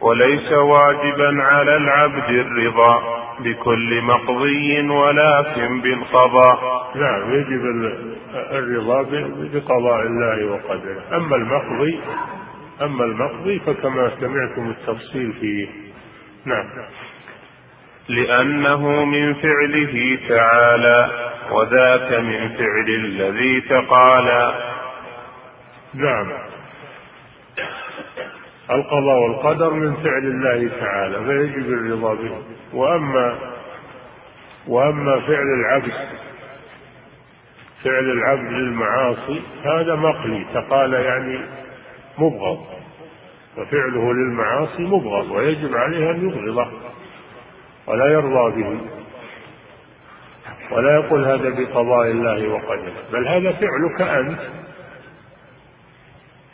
وليس واجبا على العبد الرضا. بكل مقضي ولكن بالقضاء. نعم يجب الرضا بقضاء الله وقدره. أما المقضي أما المقضي فكما سمعتم التفصيل فيه. نعم. لأنه من فعله تعالى وذاك من فعل الذي تقالى نعم. القضاء والقدر من فعل الله تعالى فيجب الرضا به. وأما وأما فعل العبد فعل العبد للمعاصي هذا مقلي. تقال يعني مبغض. وفعله للمعاصي مبغض ويجب عليه أن يبغضه ولا يرضى به ولا يقول هذا بقضاء الله وقدره. بل هذا فعلك أنت.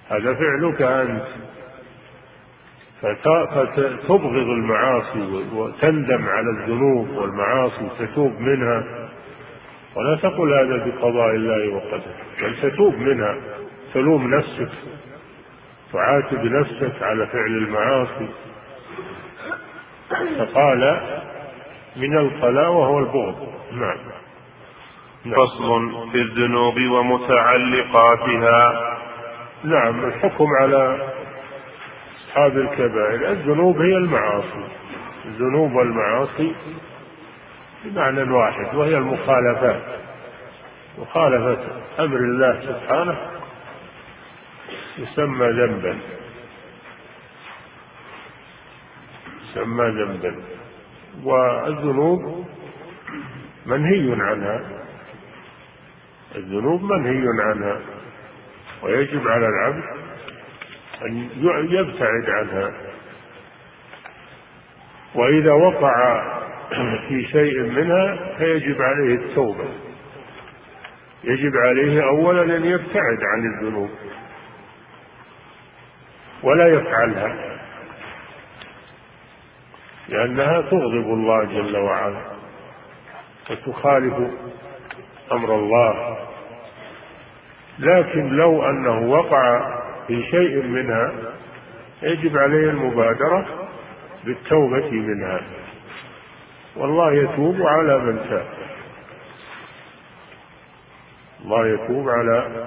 هذا فعلك أنت. فتبغض المعاصي وتندم على الذنوب والمعاصي تتوب منها. ولا تقل هذا بقضاء الله وقدره بل تتوب منها. تلوم نفسك تعاتب نفسك على فعل المعاصي. فقال من القلاء وهو البغض. نعم. نعم. فصل في الذنوب ومتعلقاتها. نعم. الحكم على أصحاب الكبائر. الذنوب هي المعاصي. الذنوب والمعاصي بمعنى واحد وهي المخالفات. مخالفة أمر الله سبحانه يسمى ذنبا. يسمى ذنبا. والذنوب منهي عنها. الذنوب منهي عنها. ويجب على العبد أن يبتعد عنها. وإذا وقع في شيء منها فيجب عليه التوبة. يجب عليه أولا أن يبتعد عن الذنوب. ولا يفعلها. لأنها تغضب الله جل وعلا. وتخالف أمر الله. لكن لو أنه وقع في شيء منها يجب عليه المبادرة بالتوبة منها. والله يتوب على من تاب الله يتوب على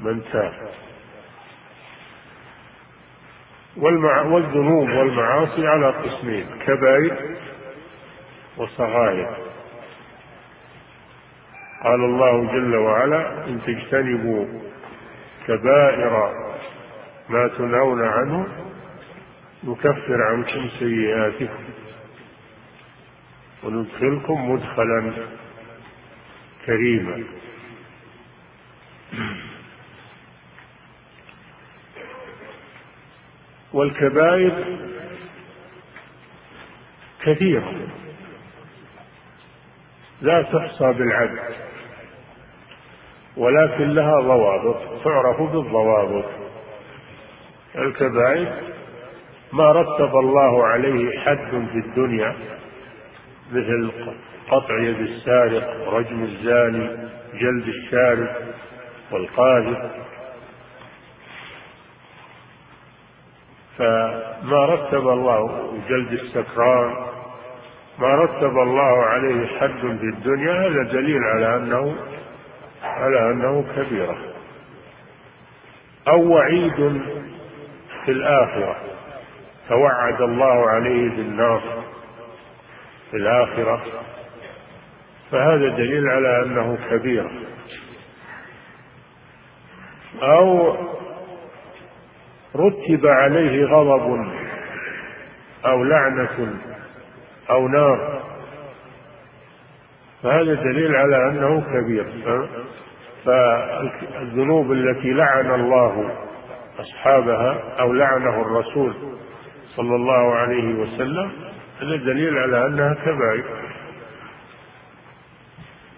من تاب والمع... والذنوب والمعاصي على قسمين كبائر وصغائر. قال الله جل وعلا إن تجتنبوا كبائر ما تنهون عنه نكفر عنكم سيئاتكم وندخلكم مدخلا كريما. والكبائر كثيرة لا تحصى بالعدد ولكن لها ضوابط تعرف بالضوابط. الكبائر ما رتب الله عليه حد في الدنيا مثل قطع يد السارق رجم الزاني جلد الشارب والقاذف. فما رتب الله جلد السكران ما رتب الله عليه حد في الدنيا هذا دليل على أنه على أنه كبيرة. أو وعيد في الآخرة. توعد الله عليه بالنار في الآخرة. فهذا دليل على أنه كبيره أو رتب عليه غضب أو لعنة أو نار. فهذا دليل على أنه كبير فالذنوب التي لعن الله أصحابها أو لعنه الرسول صلى الله عليه وسلم هذا دليل على أنها كبائر.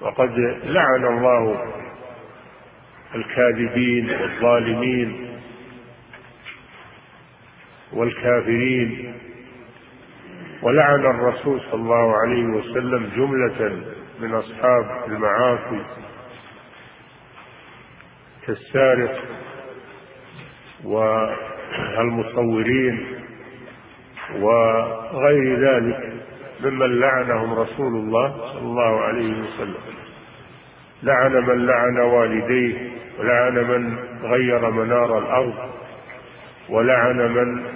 وقد لعن الله الكاذبين والظالمين والكافرين ولعن الرسول صلى الله عليه وسلم جملة من أصحاب المعاصي كالسارق والمصورين وغير ذلك ممن لعنهم رسول الله صلى الله عليه وسلم. لعن من لعن والديه ولعن من غير منار الأرض ولعن من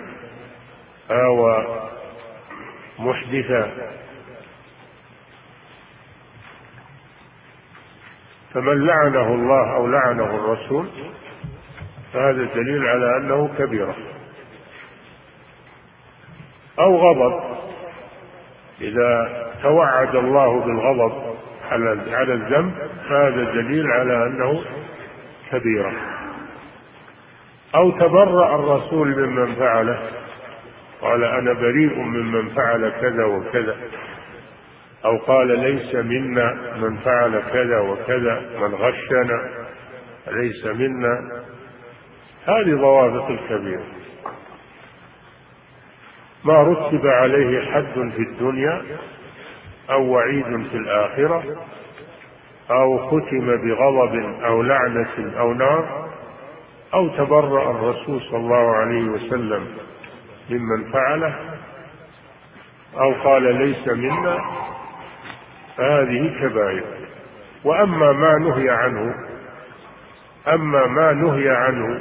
آوى محدثا فمن لعنه الله أو لعنه الرسول فهذا دليل على أنه كبيرة. أو غضب. إذا توعد الله بالغضب على على الذنب فهذا دليل على أنه كبيرة. أو تبرأ الرسول ممن فعله. قال أنا بريء ممن فعل كذا وكذا. أو قال ليس منا من فعل كذا وكذا من غشنا ليس منا. هذه ضوابط الكبير. ما رتب عليه حد في الدنيا أو وعيد في الآخرة أو ختم بغضب أو لعنة أو نار أو تبرأ الرسول صلى الله عليه وسلم ممن فعله أو قال ليس منا. فهذه كبائر. وأما ما نهي عنه أما ما نهي عنه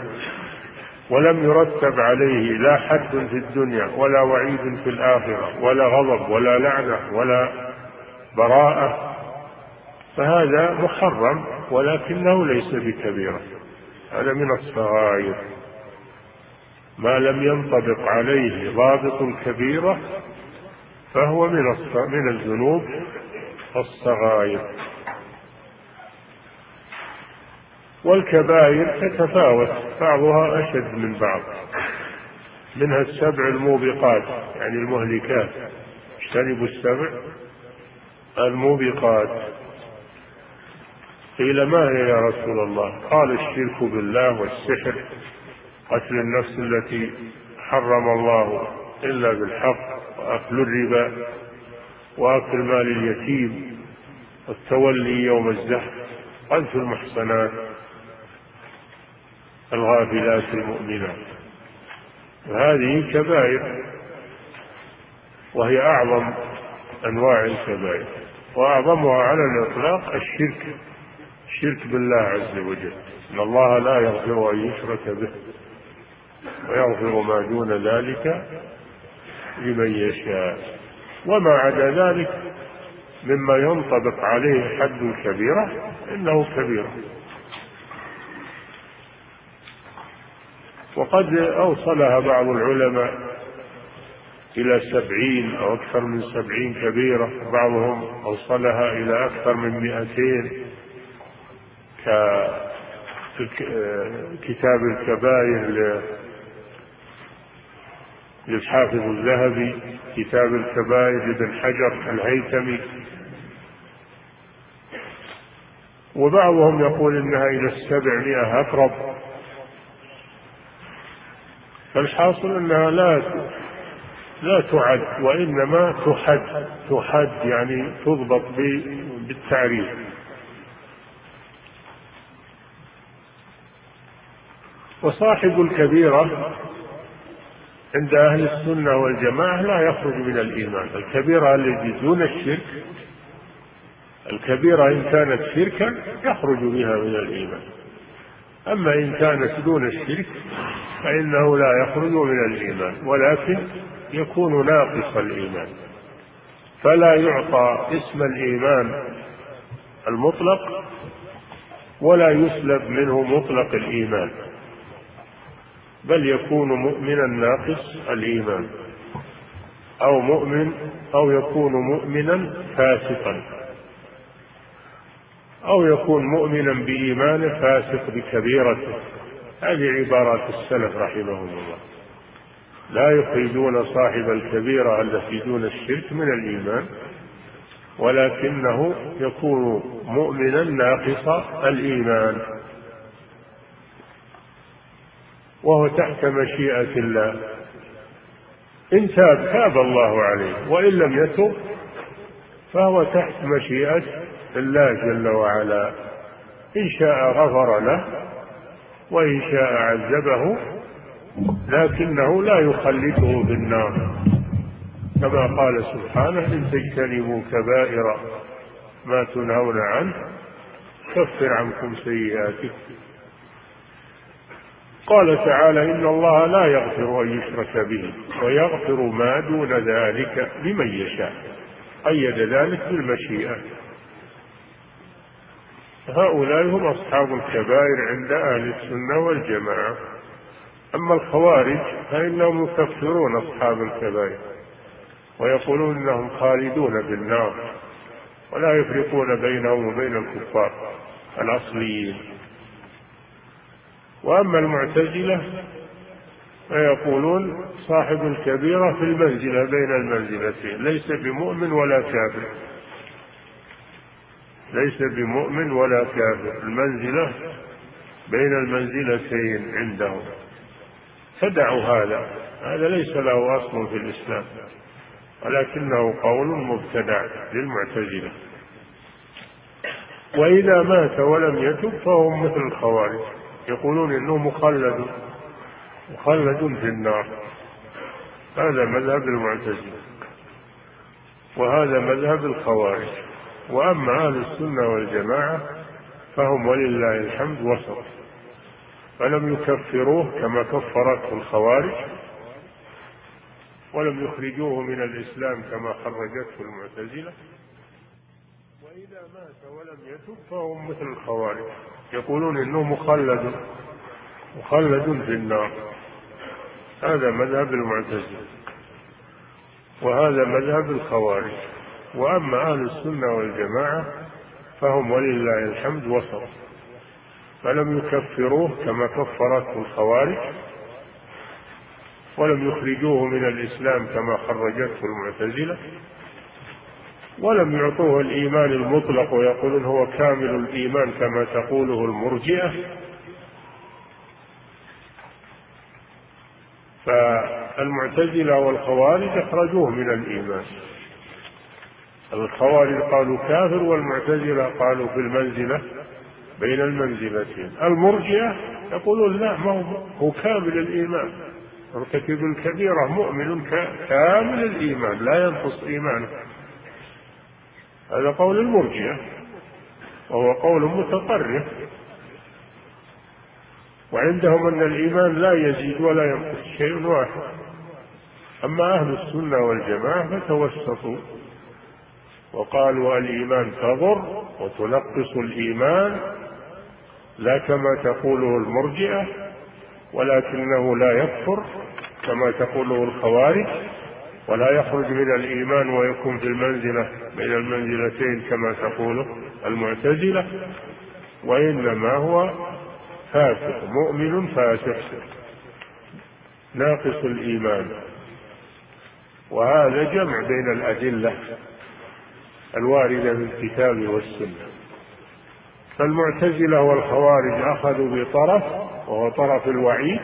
ولم يرتب عليه لا حد في الدنيا ولا وعيد في الآخرة ولا غضب ولا لعنة ولا براءة فهذا محرم ولكنه ليس بكبيرة. هذا من الصغائر. ما لم ينطبق عليه ضابط الكبيرة فهو من من الذنوب الصغائر. والكبائر تتفاوت بعضها أشد من بعض. منها السبع الموبقات يعني المهلكات. اجتنبوا السبع الموبقات. قيل ما هي يا رسول الله؟ قال الشرك بالله والسحر قتل النفس التي حرم الله إلا بالحق وأكل الربا. وأكل مال اليتيم والتولي يوم الزحف. قذف المحصنات الغافلات المؤمنات. وهذه كبائر وهي أعظم أنواع الكبائر وأعظمها على الإطلاق الشرك الشرك بالله عز وجل. إن الله لا يغفر أن يشرك به ويغفر ما دون ذلك لمن يشاء. وما عدا ذلك مما ينطبق عليه حد الكبيرة إنه كبيرة وقد أوصلها بعض العلماء إلى سبعين أو أكثر من سبعين كبيرة بعضهم أوصلها إلى أكثر من مئتين كتاب الكبائر للحافظ الذهبي كتاب الكبائر لابن حجر الهيثمي. وبعضهم يقول إنها إلى السبعمائة أقرب. فالحاصل أنها لا لا تعد وإنما تحد تحد يعني تضبط بالتعريف. وصاحب الكبيرة عند أهل السنة والجماعة لا يخرج من الإيمان. الكبيرة التي دون الشرك الكبيرة إن كانت شركا يخرج بها من الإيمان. أما إن كانت دون الشرك فإنه لا يخرج من الإيمان ولكن يكون ناقص الإيمان. فلا يعطى اسم الإيمان المطلق ولا يسلب منه مطلق الإيمان. بل يكون مؤمنا ناقص الإيمان. أو مؤمن أو يكون مؤمنا فاسقا. أو يكون مؤمنا بإيمانه فاسق بكبيرته. هذه عبارات السلف رحمهم الله. لا يخرجون صاحب الكبيرة التي دون الشرك من الإيمان ولكنه يكون مؤمنا ناقص الإيمان. وهو تحت مشيئة الله. إن تاب تاب الله عليه. وإن لم يتب فهو تحت مشيئة الله جل وعلا. إن شاء غفر له وإن شاء عذبه لكنه لا يخلده في النار. كما قال سبحانه إن تجتنبوا كبائر ما تنهون عنه كفر عنكم سيئاتكم. قال تعالى إن الله لا يغفر أن يشرك به ويغفر ما دون ذلك لمن يشاء. قيد ذلك بالمشيئة. هؤلاء هم أصحاب الكبائر عند أهل السنة والجماعة. أما الخوارج فإنهم يكفرون أصحاب الكبائر ويقولون إنهم خالدون في النار ولا يفرقون بينهم وبين الكفار الأصليين. وأما المعتزلة فيقولون صاحب الكبيرة في المنزلة بين المنزلتين ليس بمؤمن ولا كافر. ليس بمؤمن ولا كافر المنزلة بين المنزلتين عندهم. فدعوا هذا هذا ليس له أصل في الإسلام ولكنه قول مبتدع للمعتزلة. وإذا مات ولم يتب فهم مثل الخوارج. يقولون إنه مخلد مخلد في النار. هذا مذهب المعتزلة وهذا مذهب الخوارج. وأما أهل السنة والجماعة فهم ولله الحمد وسط. فلم يكفروه كما كفرته الخوارج ولم يخرجوه من الإسلام كما خرجته المعتزلة. وإذا مات ولم يتب فهم مثل الخوارج. يقولون إنه مخلد مخلد في النار. هذا مذهب المعتزلة وهذا مذهب الخوارج. وأما أهل السنة والجماعة فهم ولله الحمد وسط. فلم يكفروه كما كفرته الخوارج ولم يخرجوه من الإسلام كما خرجته المعتزلة. ولم يعطوه الإيمان المطلق ويقولون هو كامل الإيمان كما تقوله المرجئة. فالمعتزلة والخوارج أخرجوه من الإيمان. الخوارج قالوا كافر والمعتزلة قالوا في المنزلة بين المنزلتين. المرجئة يقولون لا ما هو كامل الإيمان. مرتكب الكبيرة مؤمن كامل الإيمان لا ينقص إيمانه. هذا قول المرجئة وهو قول متطرف. وعندهم أن الإيمان لا يزيد ولا ينقص شيء واحد. أما أهل السنة والجماعة فتوسطوا. وقالوا الإيمان تضر وتنقص الإيمان لا كما تقوله المرجئة ولكنه لا يكفر كما تقوله الخوارج. ولا يخرج من الإيمان ويكون في المنزلة بين المنزلتين كما تقوله المعتزلة. وإنما هو فاسق مؤمن فاسق ناقص الإيمان. وهذا جمع بين الأدلة الواردة في الكتاب والسنة. فالمعتزلة والخوارج أخذوا بطرف وهو طرف الوعيد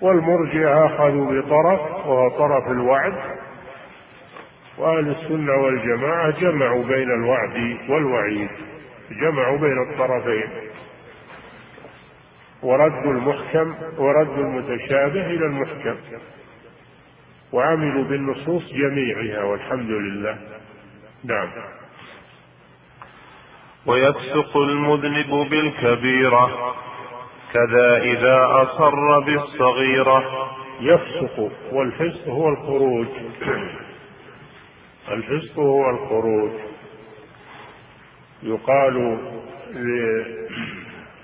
والمرجئة أخذوا بطرف وهو طرف الوعد وأهل السنة والجماعة جمعوا بين الوعد والوعيد جمعوا بين الطرفين. وردوا المحكم وردوا المتشابه إلى المحكم وعملوا بالنصوص جميعها والحمد لله. نعم. ويفسق المذنب بالكبيرة. كذا إذا أصر بالصغيرة. يفسق والفسق هو الخروج. الفسق هو الخروج. يقال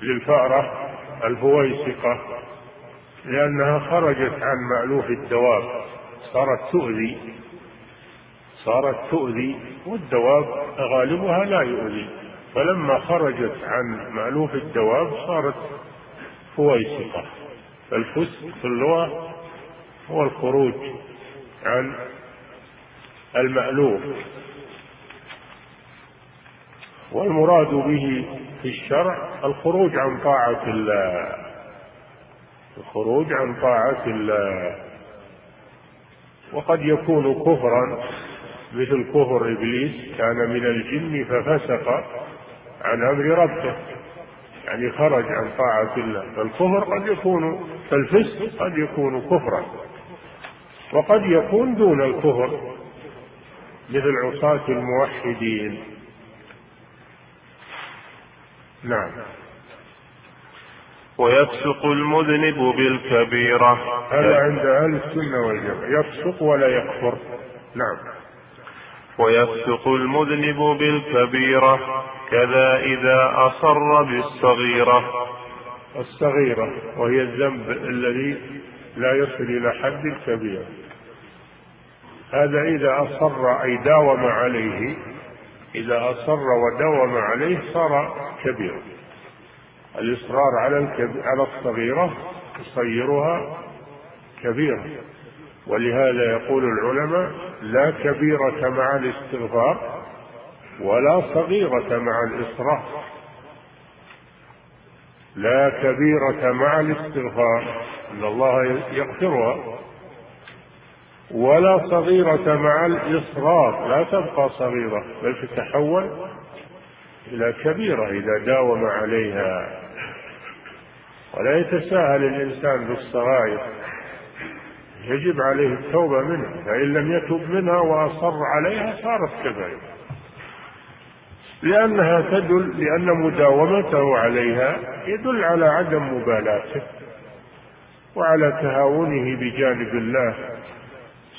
للفأرة الفويسقة لأنها خرجت عن مألوف الدواب. صارت تؤذي. صارت تؤذي والدواب غالبها لا يؤذي. فلما خرجت عن مألوف الدواب صارت فويسقة فالفسق في اللغة هو الخروج عن المألوف. والمراد به في الشرع الخروج عن طاعة الله. الخروج عن طاعة الله. وقد يكون كفرا مثل كفر إبليس كان من الجن ففسق عن أمر ربه. يعني خرج عن طاعة الله. فالكفر قد يكون فالفسق قد يكون كفرا. وقد يكون دون الكفر مثل عصاة الموحدين. نعم. ويفسق المذنب بالكبيرة. هذا عند أهل السنة والجماعة. يفسق ولا يكفر. نعم. ويفسق المذنب بالكبيرة كذا إذا أصر بالصغيرة. الصغيرة وهي الذنب الذي لا يصل إلى حد الكبيرة هذا إذا أصر أي داوم عليه إذا أصر وداوم عليه صار كبيرا الإصرار على على الصغيرة يصيرها كبيرة. ولهذا يقول العلماء لا كبيرة مع الاستغفار ولا صغيرة مع الإصرار. لا كبيرة مع الاستغفار أن الله يغفرها ولا صغيرة مع الإصرار. لا تبقى صغيرة بل تتحول إلى كبيرة إذا داوم عليها. ولا يتساهل الإنسان بالصغائر. يجب عليه التوبة منها فإن لم يتب منها وأصر عليها صارت كبائر لأنها تدل لأن مداومته عليها يدل على عدم مبالاته وعلى تهاونه بجانب الله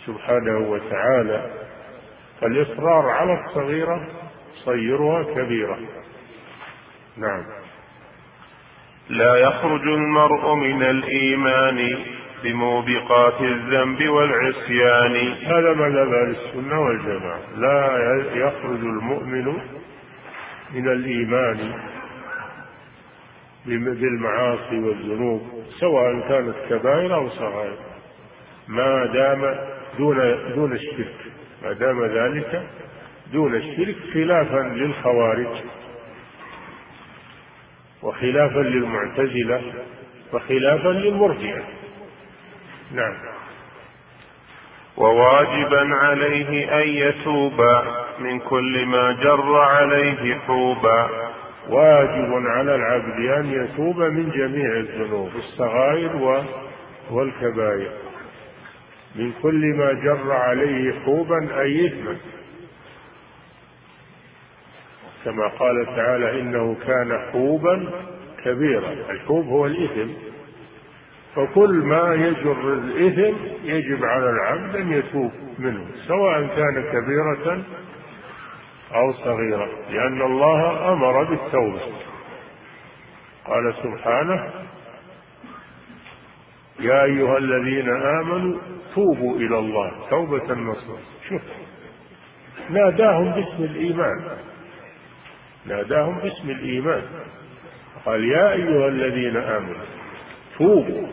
سبحانه وتعالى. فالإصرار على الصغيرة صيرها كبيرة. نعم. لا يخرج المرء من الإيمان بموبقات الذنب والعصيان. هذا مذهب أهل السنة والجماعة. لا يخرج المؤمن من الإيمان بالمعاصي والذنوب سواء كانت كبائر أو صغائر. ما دام دون دون الشرك ما دام ذلك دون الشرك خلافا للخوارج وخلافا للمعتزلة وخلافا للمرجئة. نعم. وواجبا عليه أن يتوب من كل ما جر عليه حوبا واجب على العبد أن يتوب من جميع الذنوب الصغائر والكبائر. من كل ما جر عليه حوبا أي إثما كما قال تعالى إنه كان حوبا كبيرا. الحوب هو الإثم. فكل ما يجر الإثم يجب على العبد أن يتوب منه سواء كان كبيرة أو صغيرة لأن الله أمر بالتوبة. قال سبحانه يا أيها الذين آمنوا توبوا إلى الله توبة نصوح شوف ناداهم باسم الإيمان. ناداهم باسم الإيمان. قال يا أيها الذين آمنوا توبوا.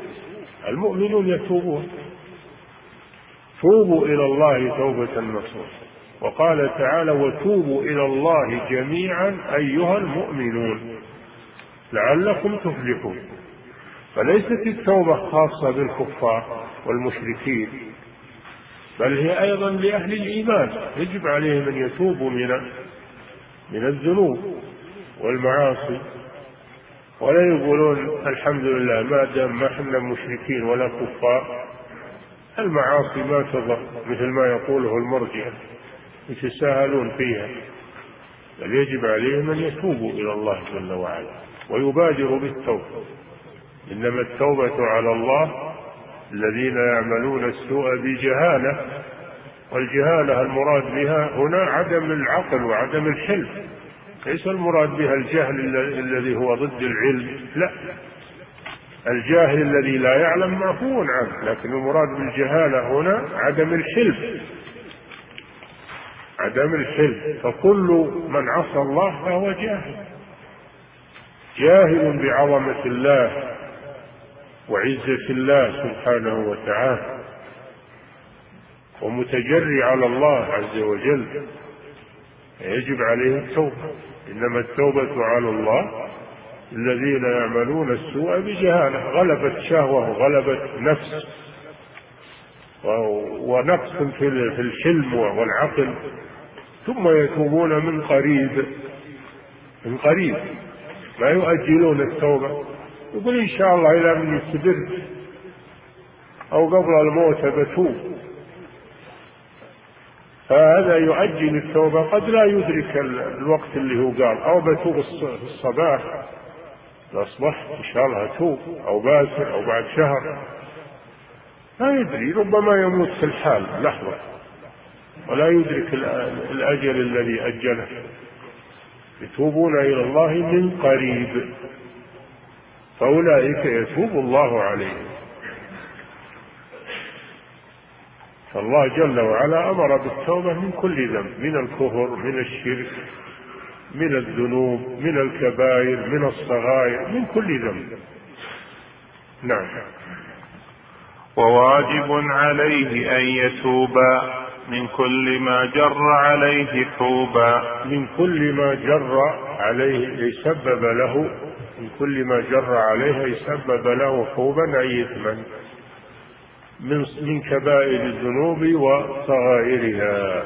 المؤمنون يتوبون. توبوا إلى الله توبة نصوح وقال تعالى وتوبوا إلى الله جميعا أيها المؤمنون لعلكم تفلحون. فليست التوبة خاصة بالكفار والمشركين بل هي أيضا لأهل الإيمان. يجب عليهم أن يتوبوا من من الذنوب والمعاصي. ولا يقولون الحمد لله ما دام ما إحنا مشركين ولا كفار المعاصي ما تضر مثل ما يقوله المرجئة يتساهلون فيها. بل يجب عليهم أن يتوبوا إلى الله جل وعلا ويبادروا بالتوبة. إنما التوبة على الله الذين يعملون السوء بجهالة والجهالة المراد بها هنا عدم العقل وعدم الحلم. ليس المراد بها الجهل الذي هو ضد العلم. لا. الجاهل الذي لا يعلم معفو عنه لكن المراد بالجهالة هنا عدم الحلم. عدم الحلم. فكل من عصى الله فهو جاهل. جاهل بعظمة الله وعزة الله سبحانه وتعالى ومتجري على الله عز وجل يجب عليه التوبة. إنما التوبة على الله الذين يعملون السوء بجهالة غلبت شهوة غلبت نفس. ونقص في الحلم والعقل. ثم يتوبون من قريب من قريب. ما يؤجلون التوبة. يقول إن شاء الله إلى من يستدر. أو قبل الموت بتوب. فهذا يؤجل التوبة قد لا يدرك الوقت اللي هو قال. أو بتوب الصباح. الأصبح إن شاء الله أتوب. أو باكر أو بعد شهر. لا يدري. ربما يموت في الحال. لحظة. ولا يدرك الأجل الذي أجله. يتوبون إلى الله من قريب. فأولئك يتوب الله عليهم. فالله جل وعلا أمر بالتوبة من كل ذنب من الكفر من الشرك من الذنوب من الكبائر من الصغائر من كل ذنب. نعم. وواجب عليه أن يتوب من كل ما جر عليه حوبا من كل ما جر عليه أي سبب له من كل ما جر عليه أي سبب له حوبا أي إثما. من من كبائر الذنوب وصغائرها.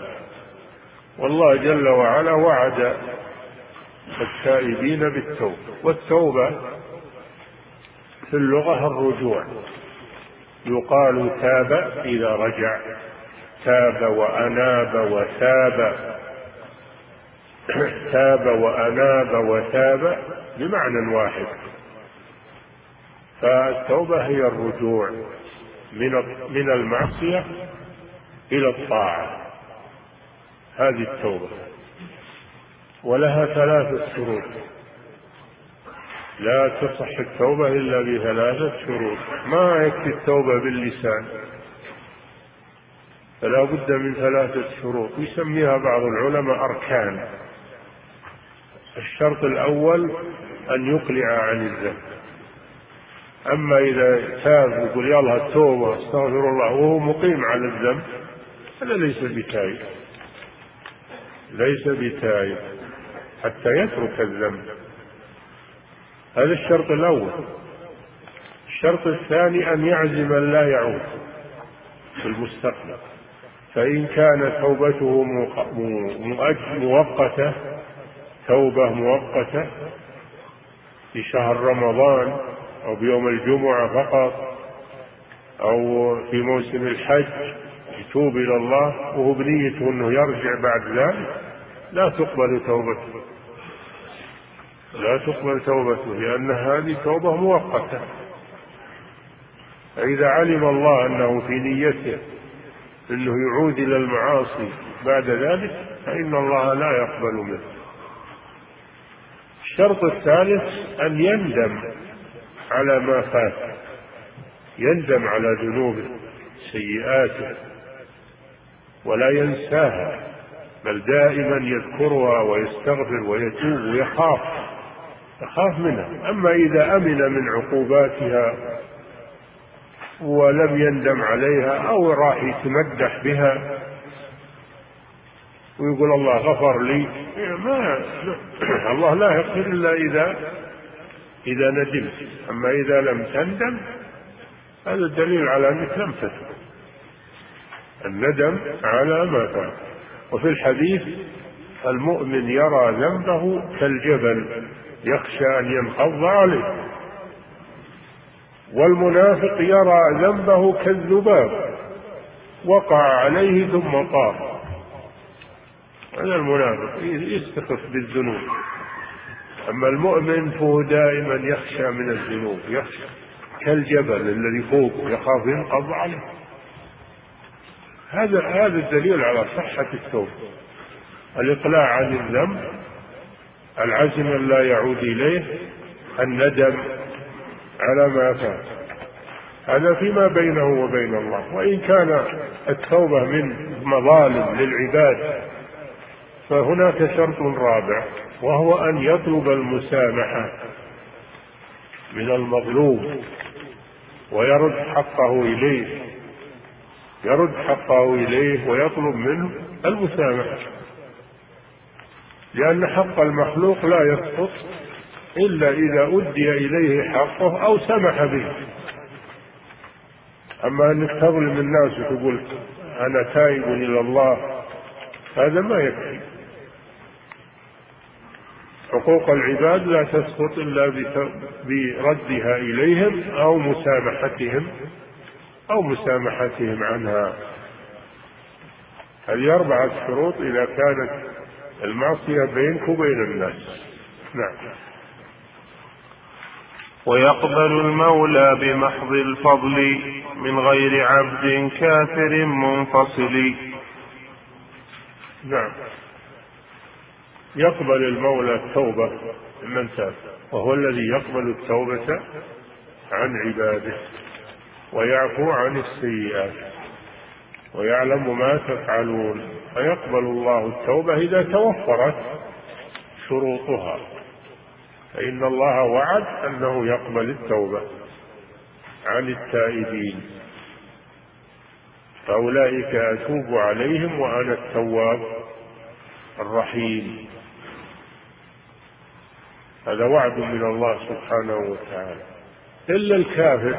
والله جل وعلا وعد التائبين بالتوبة. والتوبة في اللغة الرجوع. يقال تاب إذا رجع. تاب وأناب وتاب تاب وأناب وتاب بمعنى واحد. فالتوبة هي الرجوع. من من المعصية إلى الطاعة. هذه التوبة. ولها ثلاثة شروط. لا تصح التوبة إلا بثلاثة شروط. ما يكفي التوبة باللسان؟ فلا بد من ثلاثة شروط. يسميها بعض العلماء أركان. الشرط الأول أن يقلع عن الذنب. أما إذا تاب ويقول يلا التوبة استغفر الله وهو مقيم على الذنب هذا ليس بتائب. ليس بتائب حتى يترك الذنب. هذا الشرط الأول. الشرط الثاني أن يعزم أن لا يعود في المستقبل. فإن كانت توبته مؤقتة توبة مؤقتة في شهر رمضان أو بيوم الجمعة فقط أو في موسم الحج يتوب إلى الله وهو بنيته أنه يرجع بعد ذلك لا تقبل توبته. لا تقبل توبته لأن هذه توبة مؤقتة. فإذا علم الله أنه في نيته أنه يعود إلى المعاصي بعد ذلك فإن الله لا يقبل منه. الشرط الثالث أن يندم. على ما فات. يندم على ذنوبه سيئاته ولا ينساها بل دائما يذكرها ويستغفر ويتوب ويخاف يخاف منها. أما إذا أمن من عقوباتها ولم يندم عليها أو راح يتمدح بها ويقول الله غفر لي ما الله لا يغفر إلا إذا إذا ندمت. أما إذا لم تندم هذا دليل على أنك لم تتب الندم على ما فات وفي الحديث المؤمن يرى ذنبه كالجبل يخشى أن ينقض عليه. والمنافق يرى ذنبه كالذباب وقع عليه ثم طار هذا المنافق يستخف بالذنوب. أما المؤمن فهو دائما يخشى من الذنوب يخشى كالجبل الذي فوقه يخاف ينقض عليه. هذا هذا الدليل على صحة التوبة. الإقلاع عن الذنب العزم لا يعود إليه الندم على ما فات. هذا فيما بينه وبين الله. وإن كان التوبة من مظالم للعباد فهناك شرط رابع وهو أن يطلب المسامحة من المظلوم ويرد حقه إليه يرد حقه إليه ويطلب منه المسامحة. لأن حق المخلوق لا يسقط إلا إذا أدي إليه حقه أو سمح به. أما أنك تظلم الناس وتقول أنا تائب إلى الله هذا ما يكفي. حقوق العباد لا تسقط إلا بردها إليهم أو مسامحتهم أو مسامحتهم عنها. هذه أربعة شروط إذا كانت المعصية بينك وبين الناس. نعم. ويقبل المولى بمحض الفضل من غير عبد كافر منفصل. نعم. يقبل المولى التوبة من تاب وهو الذي يقبل التوبة عن عباده ويعفو عن السيئات ويعلم ما تفعلون فيقبل الله التوبة إذا توفرت شروطها فإن الله وعد أنه يقبل التوبة عن التائبين. فأولئك أتوب عليهم وأنا التواب الرحيم. هذا وعد من الله سبحانه وتعالى. إلا الكافر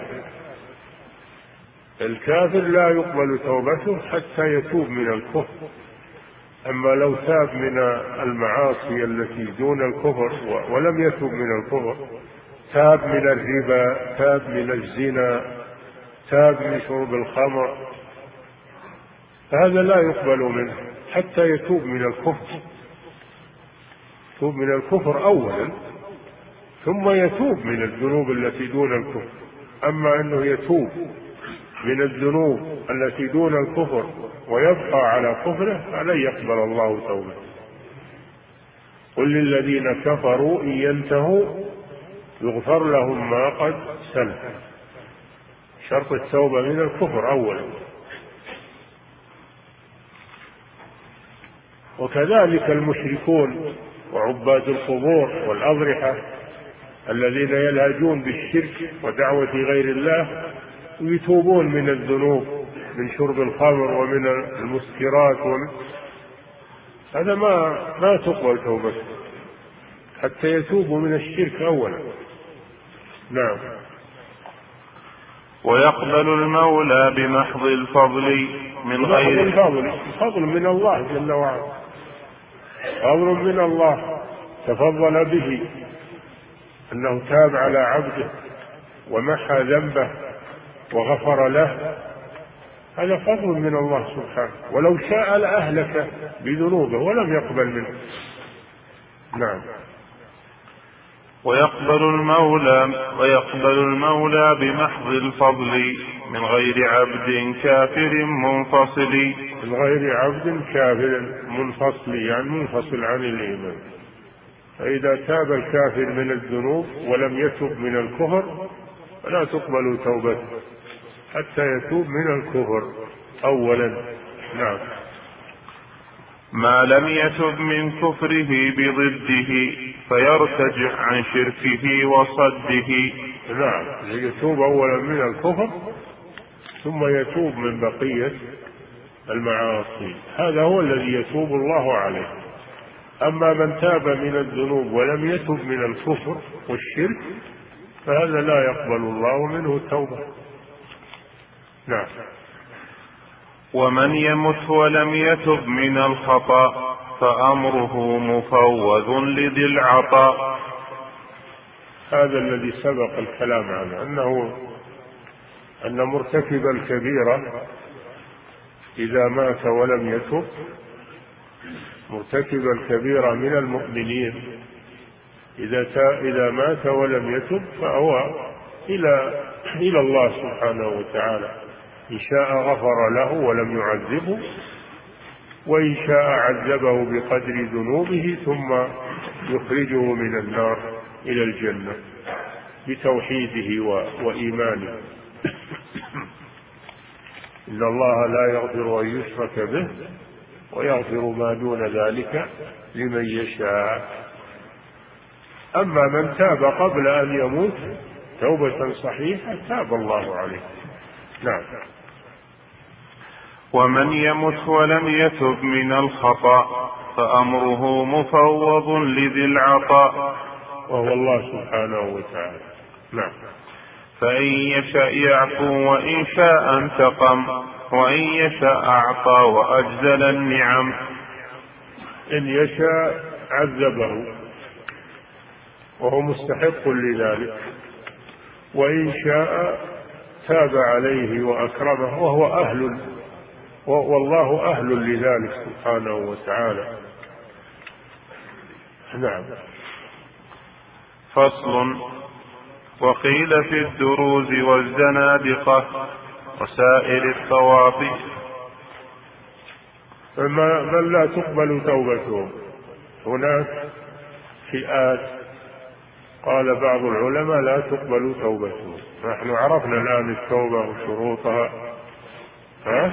الكافر لا يقبل توبته حتى يتوب من الكفر. أما لو تاب من المعاصي التي دون الكفر ولم يتوب من الكفر تاب من الربا تاب من الزنا تاب من شرب الخمر فهذا لا يقبل منه حتى يتوب من الكفر. يتوب من الكفر أولا ثم يتوب من الذنوب التي دون الكفر. أما أنه يتوب من الذنوب التي دون الكفر ويبقى على كفره فلن يقبل الله توبته. قل للذين كفروا إن ينتهوا يغفر لهم ما قد سلف. شرط التوبة من الكفر أولا. وكذلك المشركون وعباد القبور والأضرحة الذين يلهجون بالشرك ودعوة غير الله ويتوبون من الذنوب من شرب الخمر ومن المسكرات ومن هذا ما ما تقبل توبته حتى يتوبوا من الشرك أولا. نعم. ويقبل المولى بمحض الفضل من غير الفضل فضل من الله جل وعلا. فضل من الله تفضل به. أنه تاب على عبده ومحى ذنبه وغفر له. هذا فضل من الله سبحانه. ولو شاء لأهلك بذنوبه ولم يقبل منه. نعم. ويقبل المولى ويقبل المولى بمحض الفضل من غير عبد كافر منفصل. من غير عبد كافر منفصل يعني منفصل عن الإيمان. فإذا تاب الكافر من الذنوب ولم يتب من الكفر فلا تقبل توبته حتى يتوب من الكفر أولا. نعم. ما لم يتب من كفره بضده فيرتجع عن شركه وصده. نعم. يتوب أولا من الكفر ثم يتوب من بقية المعاصي. هذا هو الذي يتوب الله عليه. أما من تاب من الذنوب ولم يتب من الكفر والشرك فهذا لا يقبل الله منه توبة. نعم. ومن يمت ولم يتب من الخطأ فأمره مفوض لذي العطاء. هذا الذي سبق الكلام عنه أنه أن مرتكب الكبيرة إذا مات ولم يتب مرتكب الكبيرة من المؤمنين. إذا إذا مات ولم يتب فهو إلى إلى الله سبحانه وتعالى. إن شاء غفر له ولم يعذبه وإن شاء عذبه بقدر ذنوبه ثم يخرجه من النار إلى الجنة بتوحيده وإيمانه. إن الله لا يغفر أن يشرك به ويغفر ما دون ذلك لمن يشاء. أما من تاب قبل أن يموت توبة صحيحة تاب الله عليه. نعم. ومن يمت ولم يتب من الخطأ فأمره مفوض لذي العطاء. وهو الله سبحانه وتعالى. نعم. فإن يشاء يعفو وإن شاء انتقم. وإن يشاء أعطى وأجزل النعم. إن يشاء عذبه وهو مستحق لذلك. وإن شاء تاب عليه وأكرمه وهو أهل والله أهل لذلك سبحانه وتعالى. نعم. فصل. وقيل في الدروز والزنادقة. وسائر الطواف. من لا تقبل توبتهم هناك فئات. قال بعض العلماء لا تقبل توبتهم نحن عرفنا الآن التوبة وشروطها. ها؟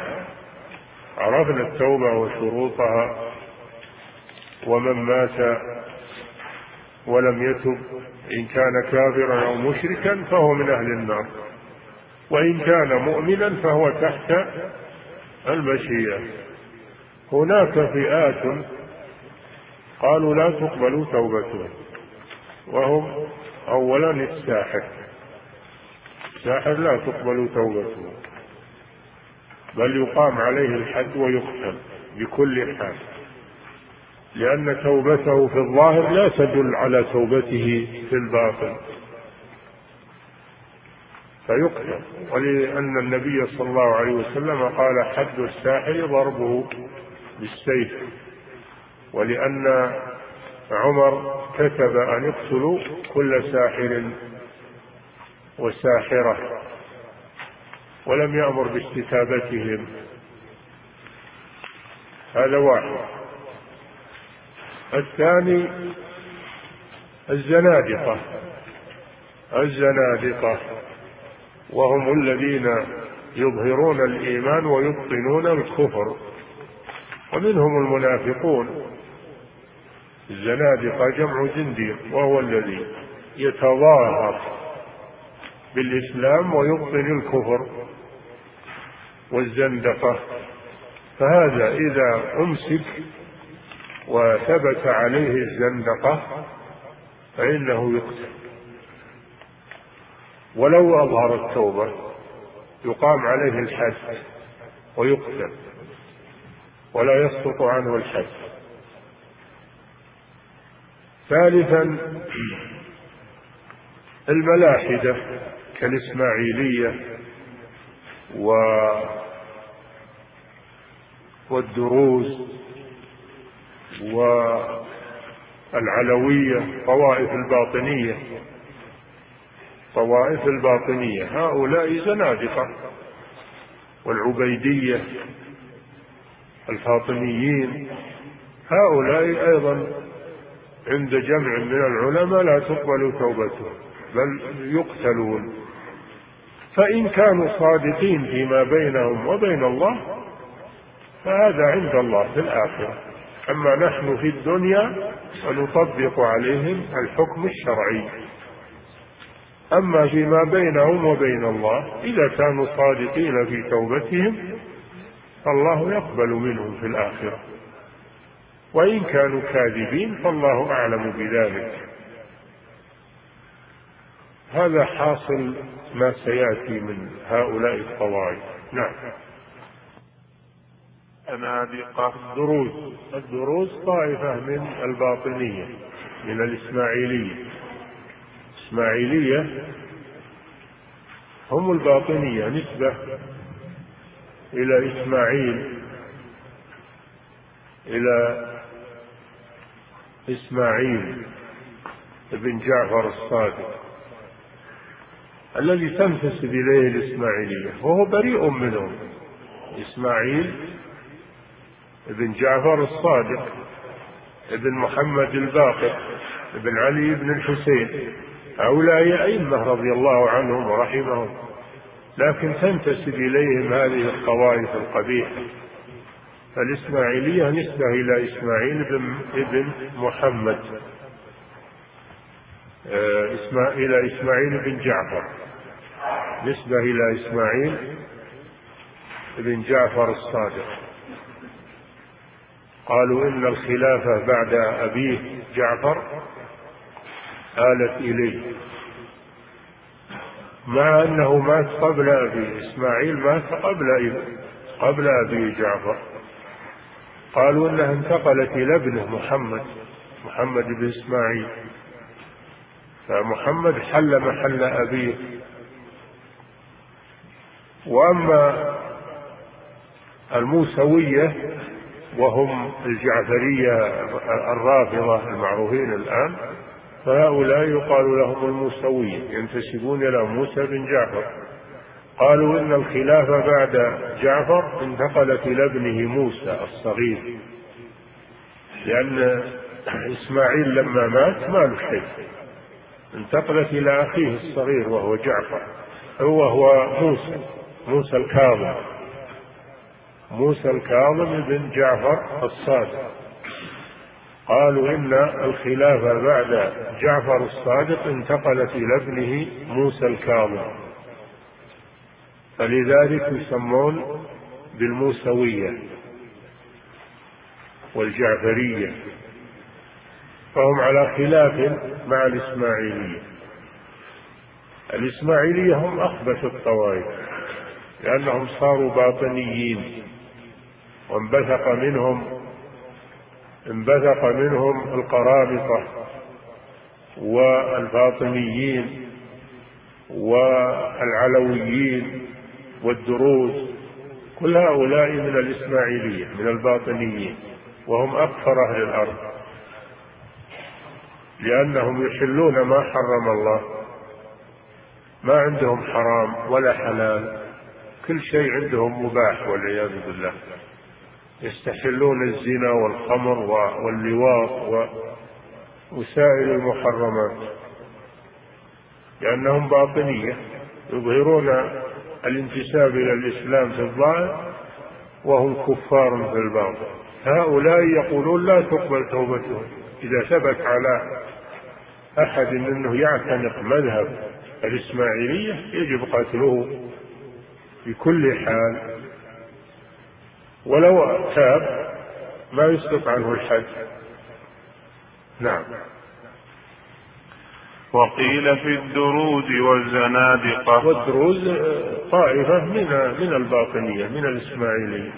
عرفنا التوبة وشروطها. ومن مات ولم يتب إن كان كافرا أو مشركا فهو من أهل النار. وإن كان مؤمنا فهو تحت المشيئة هناك فئات قالوا لا تقبل توبتهم وهم أولا الساحر. الساحر لا تقبل توبته بل يقام عليه الحد ويقتل بكل حال لأن توبته في الظاهر لا تدل على توبته في الباطن. فيقتل. ولأن النبي صلى الله عليه وسلم قال حد الساحر ضربه بالسيف. ولأن عمر كتب أن يقتلوا كل ساحر وساحرة ولم يأمر باستتابتهم. هذا واحد. الثاني الزنادقة. الزنادقة. وهم الذين يظهرون الإيمان ويبطنون الكفر. ومنهم المنافقون. الزنادقة جمع زنديق وهو الذي يتظاهر بالإسلام ويبطن الكفر. والزندقة فهذا إذا أمسك وثبت عليه الزندقة فإنه يقتل. ولو أظهر التوبة يقام عليه الحد ويقتل ولا يسقط عنه الحد ثالثا الملاحدة كالإسماعيلية و والدروز والعلوية طوائف الباطنية. طوائف الباطنية. هؤلاء زنادقة والعبيدية الفاطميين. هؤلاء أيضا عند جمع من العلماء لا تقبل توبتهم بل يقتلون. فإن كانوا صادقين فيما بينهم وبين الله فهذا عند الله في الآخرة. أما نحن في الدنيا فنطبق عليهم الحكم الشرعي. أما فيما بينهم وبين الله إذا كانوا صادقين في توبتهم فالله يقبل منهم في الآخرة. وإن كانوا كاذبين فالله أعلم بذلك. هذا حاصل ما سيأتي من هؤلاء الطوائف نعم. أنادقة الدروز الدروز طائفة من الباطنية من الإسماعيلية. الإسماعيلية هم الباطنية نسبة إلى إسماعيل إلى إسماعيل بن جعفر الصادق الذي تنتسب إليه الإسماعيلية وهو بريء منهم. إسماعيل بن جعفر الصادق بن محمد الباقر بن علي بن الحسين هؤلاء أئمة رضي الله عنهم ورحمهم. لكن تنتسب إليهم هذه الطوائف القبيحة. فالإسماعيلية نسبة إلى إسماعيل بن ابن محمد. آه، إلى إسماعيل بن جعفر. نسبة إلى إسماعيل بن جعفر الصادق. قالوا إن الخلافة بعد أبيه جعفر آلت إليه. مع أنه مات قبل أبيه إسماعيل مات قبل قبل أبي جعفر. قالوا إنها انتقلت إلى ابنه محمد محمد بن إسماعيل. فمحمد حل محل أبيه. وأما الموسوية وهم الجعفرية الرافضة المعروفين الآن فهؤلاء يقال لهم الموسويه ينتسبون إلى موسى بن جعفر. قالوا إن الخلافة بعد جعفر انتقلت إلى ابنه موسى الصغير. لأن إسماعيل لما مات ما له شيء. انتقلت إلى أخيه الصغير وهو جعفر. هو هو موسى موسى الكاظم. موسى الكاظم بن جعفر الصادق. قالوا إن الخلافة بعد جعفر الصادق انتقلت إلى ابنه موسى الكاظم. فلذلك يسمون بالموسوية والجعفرية. فهم على خلاف مع الإسماعيلية. الإسماعيلية هم أخبث الطوائف لأنهم صاروا باطنيين وانبثق منهم انبثق منهم القرابطة والفاطميين والعلويين والدروز كل هؤلاء من الإسماعيلية من الباطنيين وهم أكثر أهل الأرض لأنهم يحلون ما حرم الله ما عندهم حرام ولا حلال كل شيء عندهم مباح والعياذ بالله. يستحلون الزنا والخمر واللواط وسائر المحرمات. لأنهم باطنية يظهرون الانتساب إلى الإسلام في الظاهر وهم كفار في الباطن. هؤلاء يقولون لا تقبل توبتهم. إذا ثبت على أحد أنه يعتنق مذهب الإسماعيلية يجب قتله بكل حال. ولو تاب ما يسقط عنه الحد نعم. وقيل في الدروز والزنادقة. والدروز طائفة من من الباطنية من الإسماعيلية.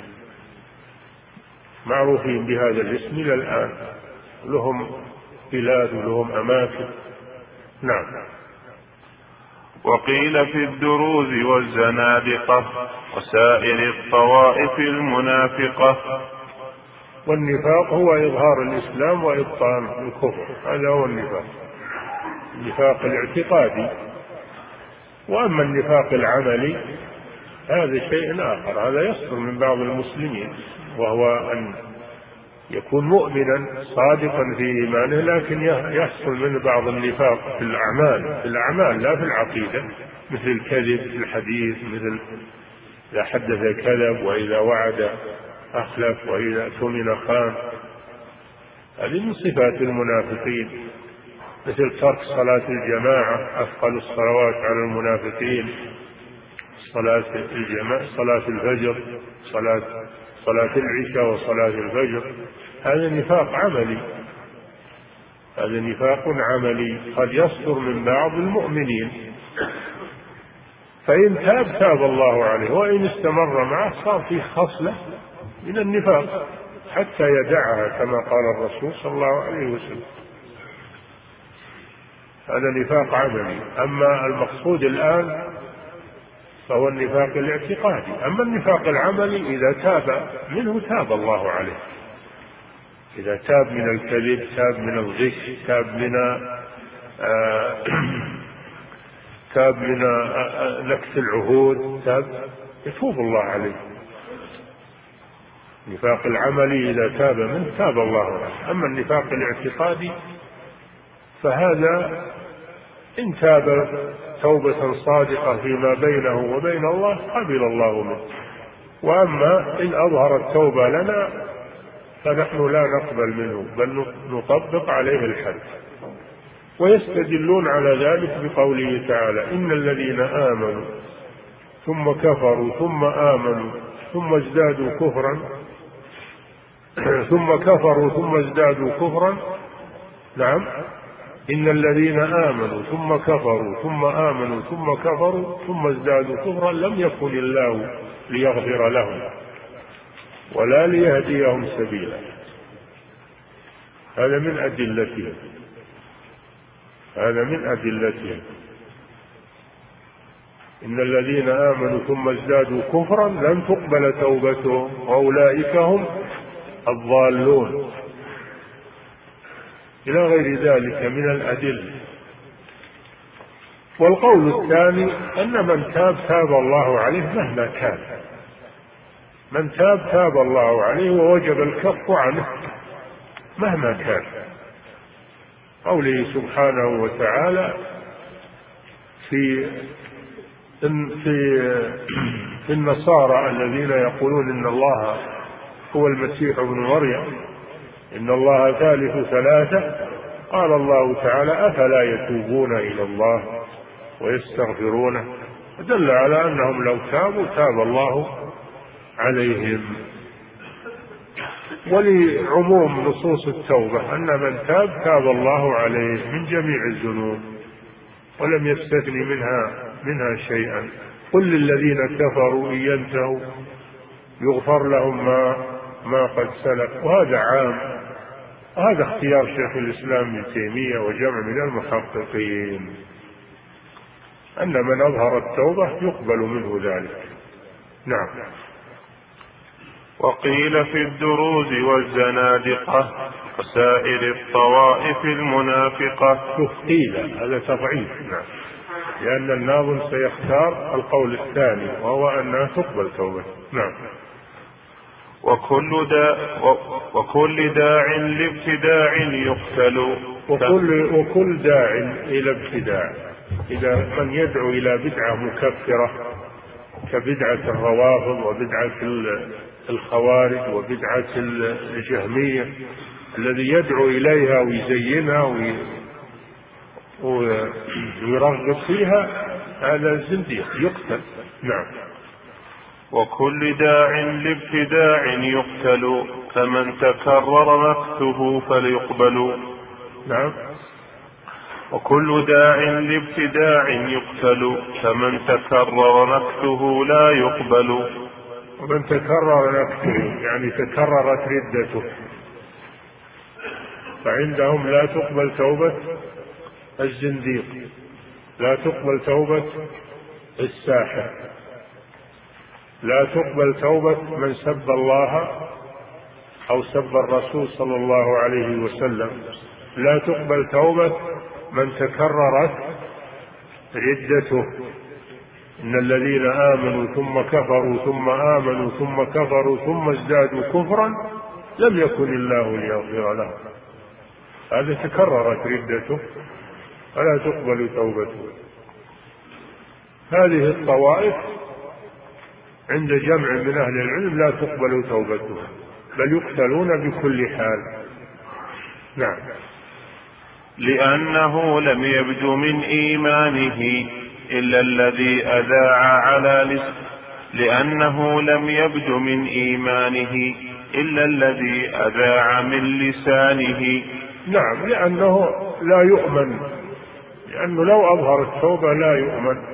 معروفين بهذا الاسم إلى الآن. لهم بلاد ولهم أماكن. نعم. وقيل في الدروز والزنادقة وسائر الطوائف المنافقة. والنفاق هو إظهار الإسلام وإبطان الكفر. هذا هو النفاق. النفاق الاعتقادي. وأما النفاق العملي هذا شيء آخر. هذا يصدر من بعض المسلمين وهو أن يكون مؤمنا صادقا في إيمانه لكن يحصل منه بعض النفاق في الأعمال. في الأعمال لا في العقيدة. مثل الكذب في الحديث مثل إذا حدث كذب وإذا وعد أخلف وإذا اؤتمن خان. هذه من صفات المنافقين. مثل ترك صلاة الجماعة أثقل الصلوات على المنافقين. صلاة الجماعة صلاة الفجر صلاة صلاة العشاء وصلاة الفجر. هذا نفاق عملي. هذا نفاق عملي. قد يصدر من بعض المؤمنين. فإن تاب تاب الله عليه. وإن استمر معه صار في خصلة من النفاق. حتى يدعها كما قال الرسول صلى الله عليه وسلم. هذا نفاق عملي. أما المقصود الآن فهو النفاق الاعتقادي. أما النفاق العملي إذا تاب منه تاب الله عليه. إذا تاب من الكذب تاب من الغش تاب من آه تاب من آه نكث العهود تاب يتوب الله عليه. النفاق العملي إذا تاب منه تاب الله عليه. أما النفاق الاعتقادي فهذا إن تاب توبة صادقة فيما بينه وبين الله قبل الله منه. وأما إن أظهر التوبة لنا فنحن لا نقبل منه بل نطبق عليه الحد. ويستدلون على ذلك بقوله تعالى إن الذين آمنوا ثم كفروا ثم آمنوا ثم ازدادوا كفرا ثم كفروا ثم ازدادوا كفرا نعم إن الذين آمنوا ثم كفروا ثم آمنوا ثم كفروا ثم ازدادوا كفرا لم يكن الله ليغفر لهم ولا ليهديهم سبيلا. هذا من أدلتهم. هذا من أدلتهم. إن الذين آمنوا ثم ازدادوا كفرا لن تقبل توبتهم وأولئك هم الضالون. إلى غير ذلك من الأدلة. والقول الثاني أن من تاب تاب الله عليه مهما كان. من تاب تاب الله عليه ووجب الكف عنه مهما كان. قوله سبحانه وتعالى في في في النصارى الذين يقولون إن الله هو المسيح ابن مريم إن الله ثالث ثلاثة. قال الله تعالى أفلا يتوبون إلى الله ويستغفرونه؟ دل على أنهم لو تابوا تاب الله عليهم. ولعموم نصوص التوبة أن من تاب تاب الله عليه من جميع الذنوب ولم يستثني منها منها شيئا. قل للذين كفروا إن ينتهوا يغفر لهم ما ما قد سلف. وهذا عام. وهذا اختيار شيخ الإسلام ابن تيمية وجمع من المحققين. أن من أظهر التوبة يقبل منه ذلك. نعم. وقيل في الدروز والزنادقة وسائر الطوائف المنافقة. قيل هذا تضعيف. نعم. لأن الناظم سيختار القول الثاني وهو أنها تقبل توبته نعم. وكل داع وكل داع لابتداع يقتل. وكل وكل داع إلى ابتداع. إذا من يدعو إلى بدعة مكفرة كبدعة الروافض وبدعة الخوارج وبدعة الجهمية الذي يدعو إليها ويزينها ويرغب فيها هذا زنديق يقتل. نعم. وكل داع لابتداع يقتل فمن تكرر مكته فليقبل. نعم. وكل داع لابتداع يقتل فمن تكرر مكته لا يقبل. ومن تكرر نفسه يعني تكررت ردته. فعندهم لا تقبل توبة الزنديق لا تقبل توبة الساحر. لا تقبل توبة من سب الله أو سب الرسول صلى الله عليه وسلم. لا تقبل توبة من تكررت ردته إن الذين آمنوا ثم كفروا ثم آمنوا ثم كفروا ثم ازدادوا كفرا لم يكن الله ليغفر لهم هذا تكررت ردته فلا تقبل توبته. هذه الطوائف عند جمع من أهل العلم لا تقبل توبتهم بل يقتلون بكل حال. نعم. لأنه لم يبد من إيمانه إلا الذي أذاع على لسان لأنه لم يبد من إيمانه إلا الذي أذاع من لسانه. نعم لأنه لا يؤمن لأنه لو أظهر التوبة لا يؤمن.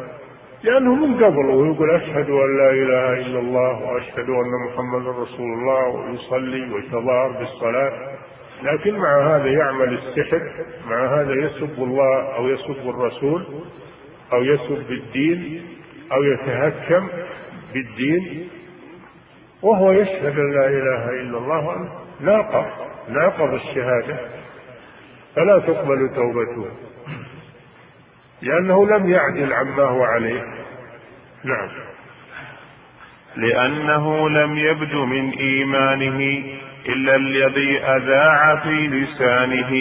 لأنه من قبل ويقول أشهد أن لا إله إلا الله وأشهد أن محمدا رسول الله ويصلي ويتظاهر بالصلاة. لكن مع هذا يعمل السحر مع هذا يسب الله أو يسب الرسول أو يسب الدين أو يتهكم بالدين. وهو يشهد أن لا إله إلا الله ناقض ناقض الشهادة. فلا تقبل توبته. لأنه لم يعدل عما هو عليه. نعم. لأنه لم يبد من إيمانه إلا الذي أذاع في لسانه.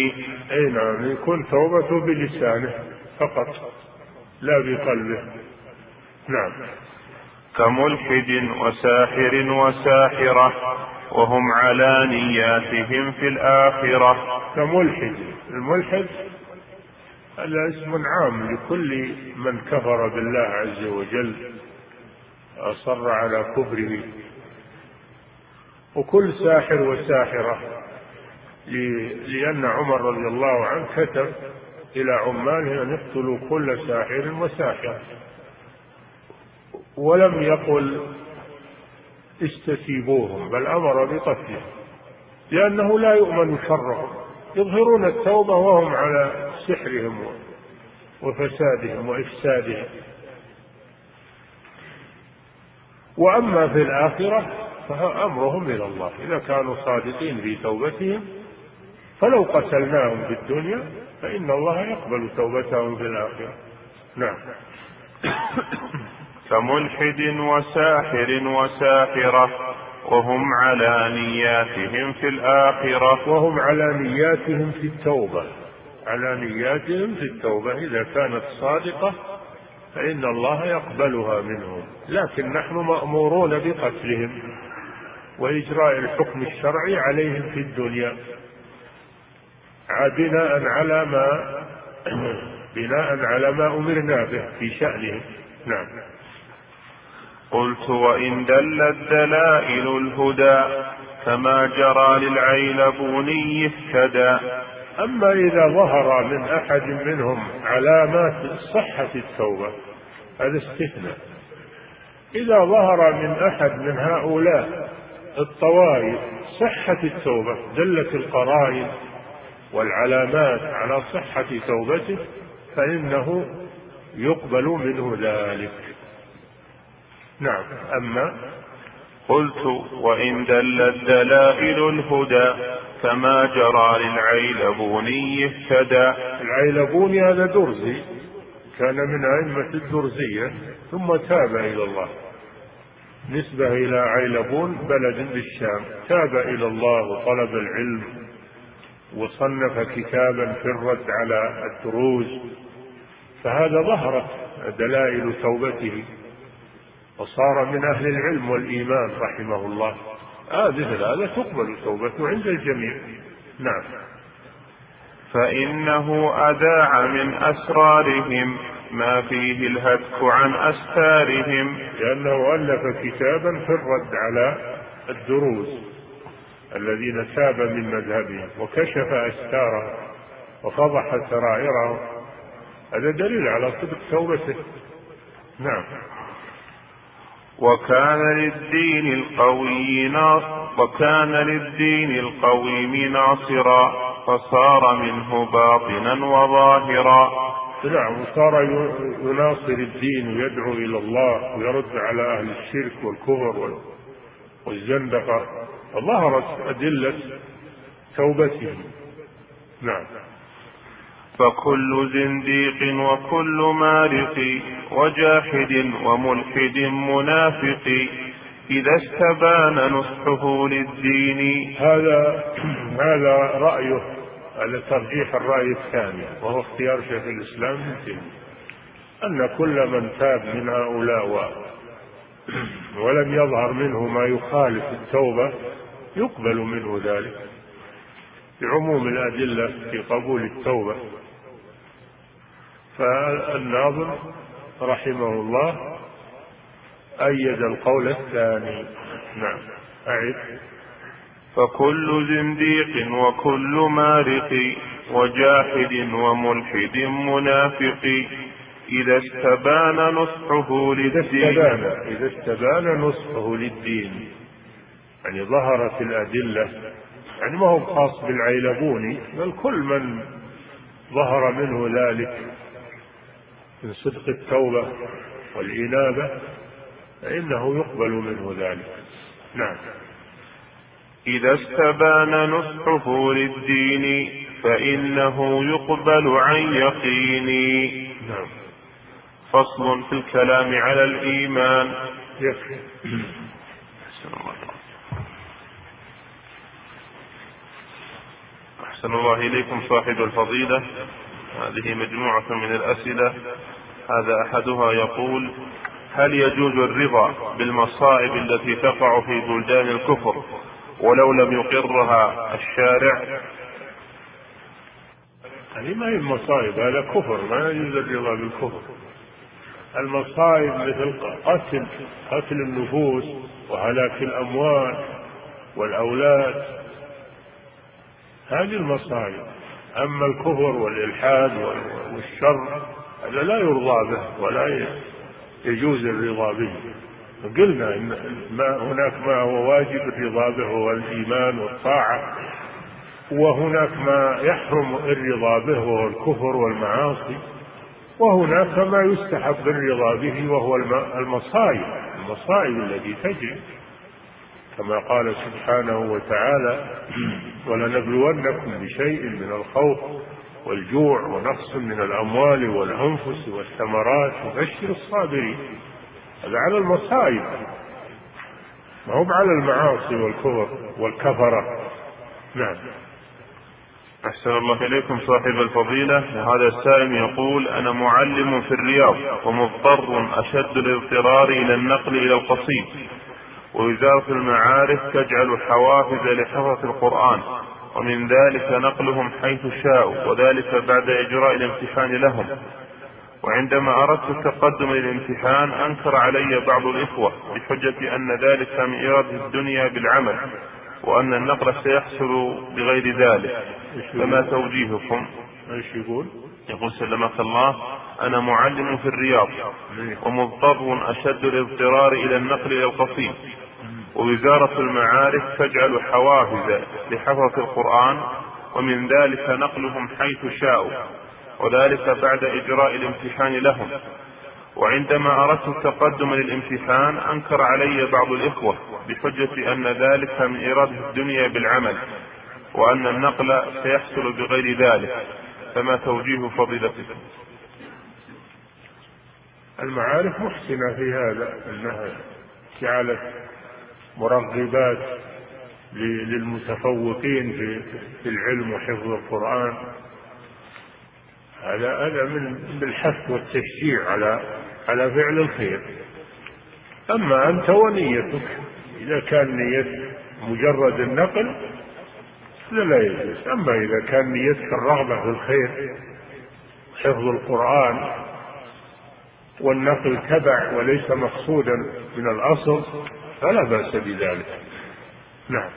أي نعم يكون توبته بلسانه فقط لا بقلبه. نعم. كملحد وساحر وساحرة وهم على نياتهم في الآخرة. كملحد الملحد هذا اسم عام لكل من كفر بالله عز وجل أصر على كفره. وكل ساحر وساحرة لأن عمر رضي الله عنه كتب إلى عماله أن يقتلوا كل ساحر وساحر. ولم يقل استتيبوهم بل أمر بقتلهم لأنه لا يؤمن شرهم. يظهرون التوبة وهم على سحرهم وفسادهم وإفسادهم. وأما في الآخرة فأمرهم إلى الله. إذا كانوا صادقين في توبتهم فلو قتلناهم في الدنيا فإن الله يقبل توبتهم في الآخرة. نعم. كملحد وساحر وساحرة وهم على نياتهم في الآخرة. وهم على نياتهم في التوبة. على نياتهم في التوبة. إذا كانت صادقة فإن الله يقبلها منهم. لكن نحن مأمورون بقتلهم وإجراء الحكم الشرعي عليهم في الدنيا. بناء على ما بناء على ما أمرنا به في شأنهم. نعم. قلت وإن دلت دلائل الهدى كما جرى للعيلبوني اهتدى. أما إذا ظهر من أحد منهم علامات صحة التوبة هذا استثناء. إذا ظهر من أحد من هؤلاء الطوائف صحة التوبة دلت القرائن والعلامات على صحة توبته فإنه يقبل منه ذلك. نعم أما قلت وإن دلت دلائل الهدى كما جرى للعيلبوني اهتدى العيلبوني هذا درزي كان من أئمة الدرزية ثم تاب إلى الله. نسبة إلى عيلبون بلد بالشام. تاب إلى الله وطلب العلم وصنف كتابا في الرد على الدروز. فهذا ظهرت دلائل توبته وصار من أهل العلم والإيمان رحمه الله. مثل هذا تقبل توبته عند الجميع. نعم. فإنه أذاع من أسرارهم ما فيه الهتك عن أستارهم. لأنه ألف كتابا في الرد على الدروز الذين تاب من مذهبهم وكشف أستارهم وفضح سرائرهم. هذا دليل على صدق توبته. نعم. وكان للدين القوي وكان للدين القويم ناصرا فصار منه باطنا وظاهرا. نعم وصار يناصر الدين ويدعو إلى الله ويرد على أهل الشرك والكفر والزندقة. فظهرت أدلة توبته نعم. فكل زنديق وكل مارق وجاحد وملحد منافق. إذا استبان نصحه للدين. هذا هذا رأيه على ترجيح الرأي الثاني وهو اختيار شيخ الإسلام ابن أن كل من تاب من هؤلاء ولم يظهر منه ما يخالف التوبة يقبل منه ذلك. بعموم الأدلة في قبول التوبة. فالناظم رحمه الله أيد القول الثاني. نعم. أعد فكل زنديق وكل مارق وجاحد وملحد منافق إذا استبان نصحه للدين. إذا استبان, إذا استبان نصحه للدين. يعني ظهرت الأدلة. يعني ما هو خاص بالعيلبوني بل كل من ظهر منه ذلك. من صدق التوبة والإنابة فإنه يقبل منه ذلك. نعم. إذا استبان نصحه للدين فإنه يقبل عن يقين. نعم. فصل في الكلام على الإيمان. يكفي. أحسن الله إليكم صاحب الفضيلة. هذه مجموعة من الأسئلة. هذا أحدها يقول هل يجوز الرضا بالمصائب التي تقع في بلدان الكفر ولو لم يقرها الشارع؟ هذه ما هي المصائب؟ هذا كفر ما يجوز الرضا بالكفر. المصائب مثل قتل قتل النفوس وهلاك الأموال والأولاد. هذه المصائب. أما الكفر والإلحاد والشر هذا لا يرضى به ولا يجوز الرضا به. قلنا إن ما هناك ما هو واجب الرضا به هو الإيمان والطاعة. وهناك ما يحرم الرضا به وهو الكفر والمعاصي. وهناك ما يستحب الرضا به وهو المصائب المصائب التي تجري. كما قال سبحانه وتعالى ولنبلونكم بشيء من الخوف والجوع ونقص من الأموال والأنفس والثمرات. وبشر الصابرين. هذا على المصائب. ما هو على المعاصي والكفر والكفرة. نعم. أحسن الله إليكم صاحب الفضيلة. هذا السائل يقول أنا معلم في الرياض ومضطر أشد الاضطرار إلى النقل إلى القصيم. ووزارة المعارف تجعل حوافز لحفظة القرآن ومن ذلك نقلهم حيث شاءوا وذلك بعد إجراء الامتحان لهم. وعندما أردت التقدم للامتحان أنكر علي بعض الإخوة بحجة أن ذلك من إرادة الدنيا بالعمل وأن النقل سيحصل بغير ذلك. فما توجيهكم؟ إيش يقول؟ يقول سلمك الله أنا معلم في الرياض ومضطر أشد الاضطرار إلى النقل إلى القصيم ووزارة المعارف تجعل حوافز لحفظة القرآن ومن ذلك نقلهم حيث شاءوا وذلك بعد إجراء الامتحان لهم. وعندما أردت التقدم للامتحان أنكر علي بعض الإخوة بحجة أن ذلك من إرادة الدنيا بالعمل وأن النقل سيحصل بغير ذلك فما توجيه فضيلتكم. المعارف محسنة في هذا أنها جعلت مرغبات للمتفوقين في العلم وحفظ القرآن. هذا هذا من بالحث والتشجيع على على فعل الخير. أما أنت ونيتك. إذا كان نيتك مجرد النقل فلا يجوز. أما إذا كان نيتك الرغبة في الخير حفظ القرآن والنقل تبع وليس مقصودا من الأصل فلا بأس بذلك. نعم.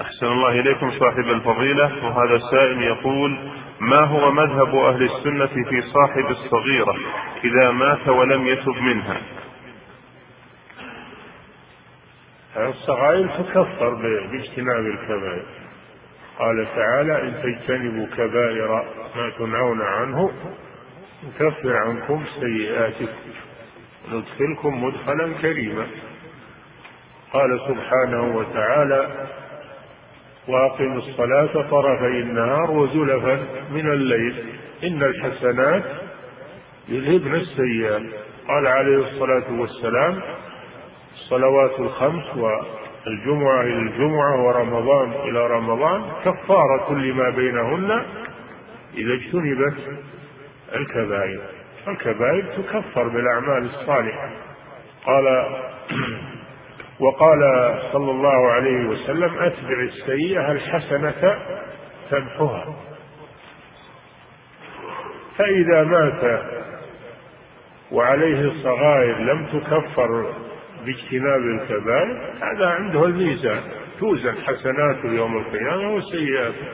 أحسن الله إليكم صاحب الفضيلة. وهذا السائل يقول ما هو مذهب أهل السنة في صاحب الصغيرة إذا مات ولم يتب منها؟ الصغائر تكفر باجتناب الكبائر. قال تعالى إن تجتنبوا كبائر ما تنهون عنه نكفر عنكم سيئاتكم. ندخلكم مدخلا كريما. قال سبحانه وتعالى وأقم الصلاة طرفي النهار وزلفا من الليل إن الحسنات يذهبن السيئات. قال عليه الصلاة والسلام الصلوات الخمس والجمعة إلى الجمعة ورمضان إلى رمضان كفارة لما بينهن إذا اجتنبت الكبائر. الكبائر تكفر بالأعمال الصالحة. قال وقال صلى الله عليه وسلم أتبع السيئة الحسنة تمحها. فإذا مات وعليه صغائر لم تكفر باجتناب الكبائر هذا عنده الميزان توزن حسناته يوم القيامة وسيئاته.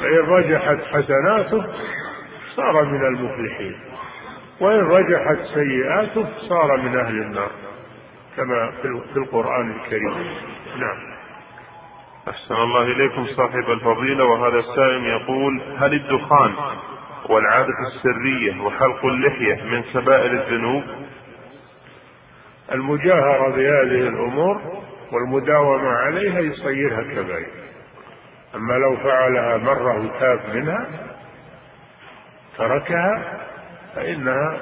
فإن رجحت حسناته صار من المفلحين. وإن رجحت سيئاته صار من أهل النار. كما في القرآن الكريم. نعم. أحسن الله إليكم صاحب الفضيلة وهذا السائل يقول هل الدخان والعادة السرية وحلق اللحية من كبائر الذنوب؟ المجاهرة بهذه الأمور والمداومة عليها يصيرها كبائر أما لو فعلها مرة وتاب منها تركها فإنها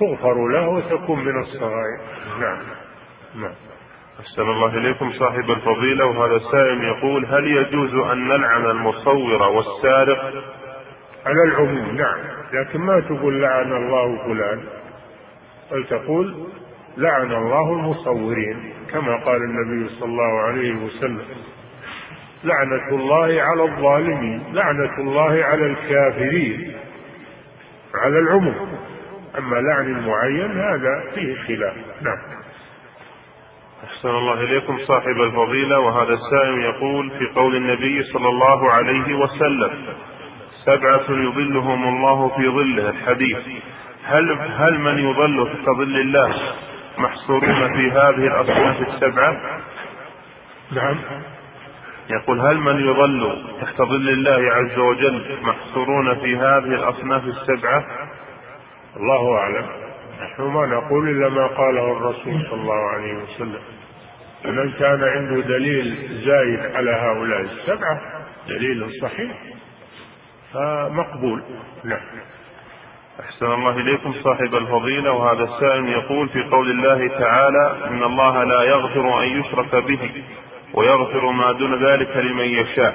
تغفر له وتكون من الصغائر. نعم. نعم. أحسن الله إليكم صاحب الفضيلة وهذا السائل يقول هل يجوز أن نلعن المصور والسارق؟ على العموم نعم. لكن ما تقول لعن الله فلان؟ بل تقول لعن الله المصورين كما قال النبي صلى الله عليه وسلم لعنة الله على الظالمين لعنة الله على الكافرين. على العموم. أما لعن المعين هذا فيه خلاف. نعم. أحسن الله إليكم صاحب الفضيلة. وهذا السائل يقول في قول النبي صلى الله عليه وسلم سبعة يظلهم الله في ظله. الحديث هل هل من يظل تحت ظل الله؟ محصورون في هذه الأصناف السبعة؟ نعم. يقول هل من يظل تحت ظل الله عز وجل؟ محصورون في هذه الأصناف السبعة؟ الله أعلم. نحن ما نقول إلا ما قاله الرسول صلى الله عليه وسلم. فمن كان عنده دليل زايد على هؤلاء السبعة دليل صحيح فمقبول. نعم. أحسن الله إليكم صاحب الفضيلة. وهذا السائل يقول في قول الله تعالى إن الله لا يغفر أن يشرك به ويغفر ما دون ذلك لمن يشاء.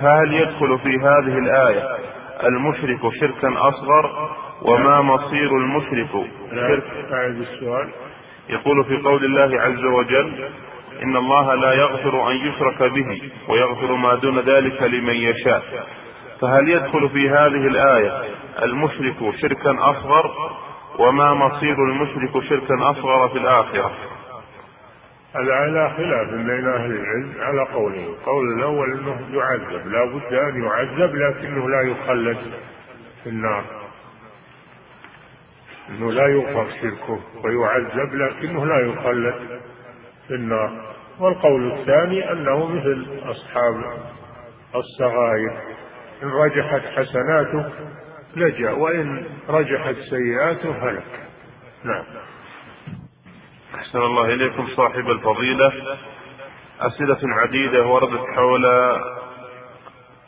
فهل, يدخل في هذه الآية المشرك شركا أصغر وما مصير المشرك. شرك. السؤال يقول في قول الله عز وجل إن الله لا يغفر أن يشرك به ويغفر ما دون ذلك لمن يشاء. فهل يدخل في هذه الآية المشرك شركا أصغر وما مصير المشرك شركا أصغر في الآخرة؟ هذا على خلاف بين أهل العلم على قولين القول الأول أنه يعذب. لا بد أن يعذب لكنه لا يخلد في النار. أنه لا يغفر شركه ويعذب لكنه لا يخلد في النار. والقول الثاني أنه مثل أصحاب الصغائر إن رجحت حسناته لجأ وإن رجحت سيئاته هلك. نعم. أحسن الله إليكم صاحب الفضيلة. أسئلة عديدة وردت حول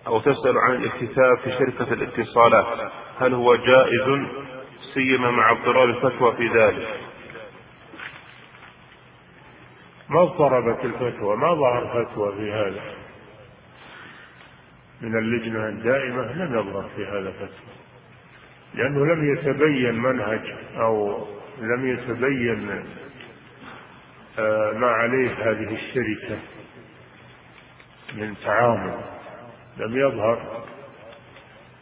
أو تسأل عن الاكتتاب في شركة الاتصالات. هل هو جائز سيما مع اضطرار الفتوى في ذلك. ما اضطربت الفتوى؟ ما ظهر فتوى في هذا؟ من اللجنة الدائمة لم يظهر في هذا فتوى. لأنه لم يتبين منهج أو لم يتبين آه، ما عليه هذه الشركة من تعامل. لم يظهر.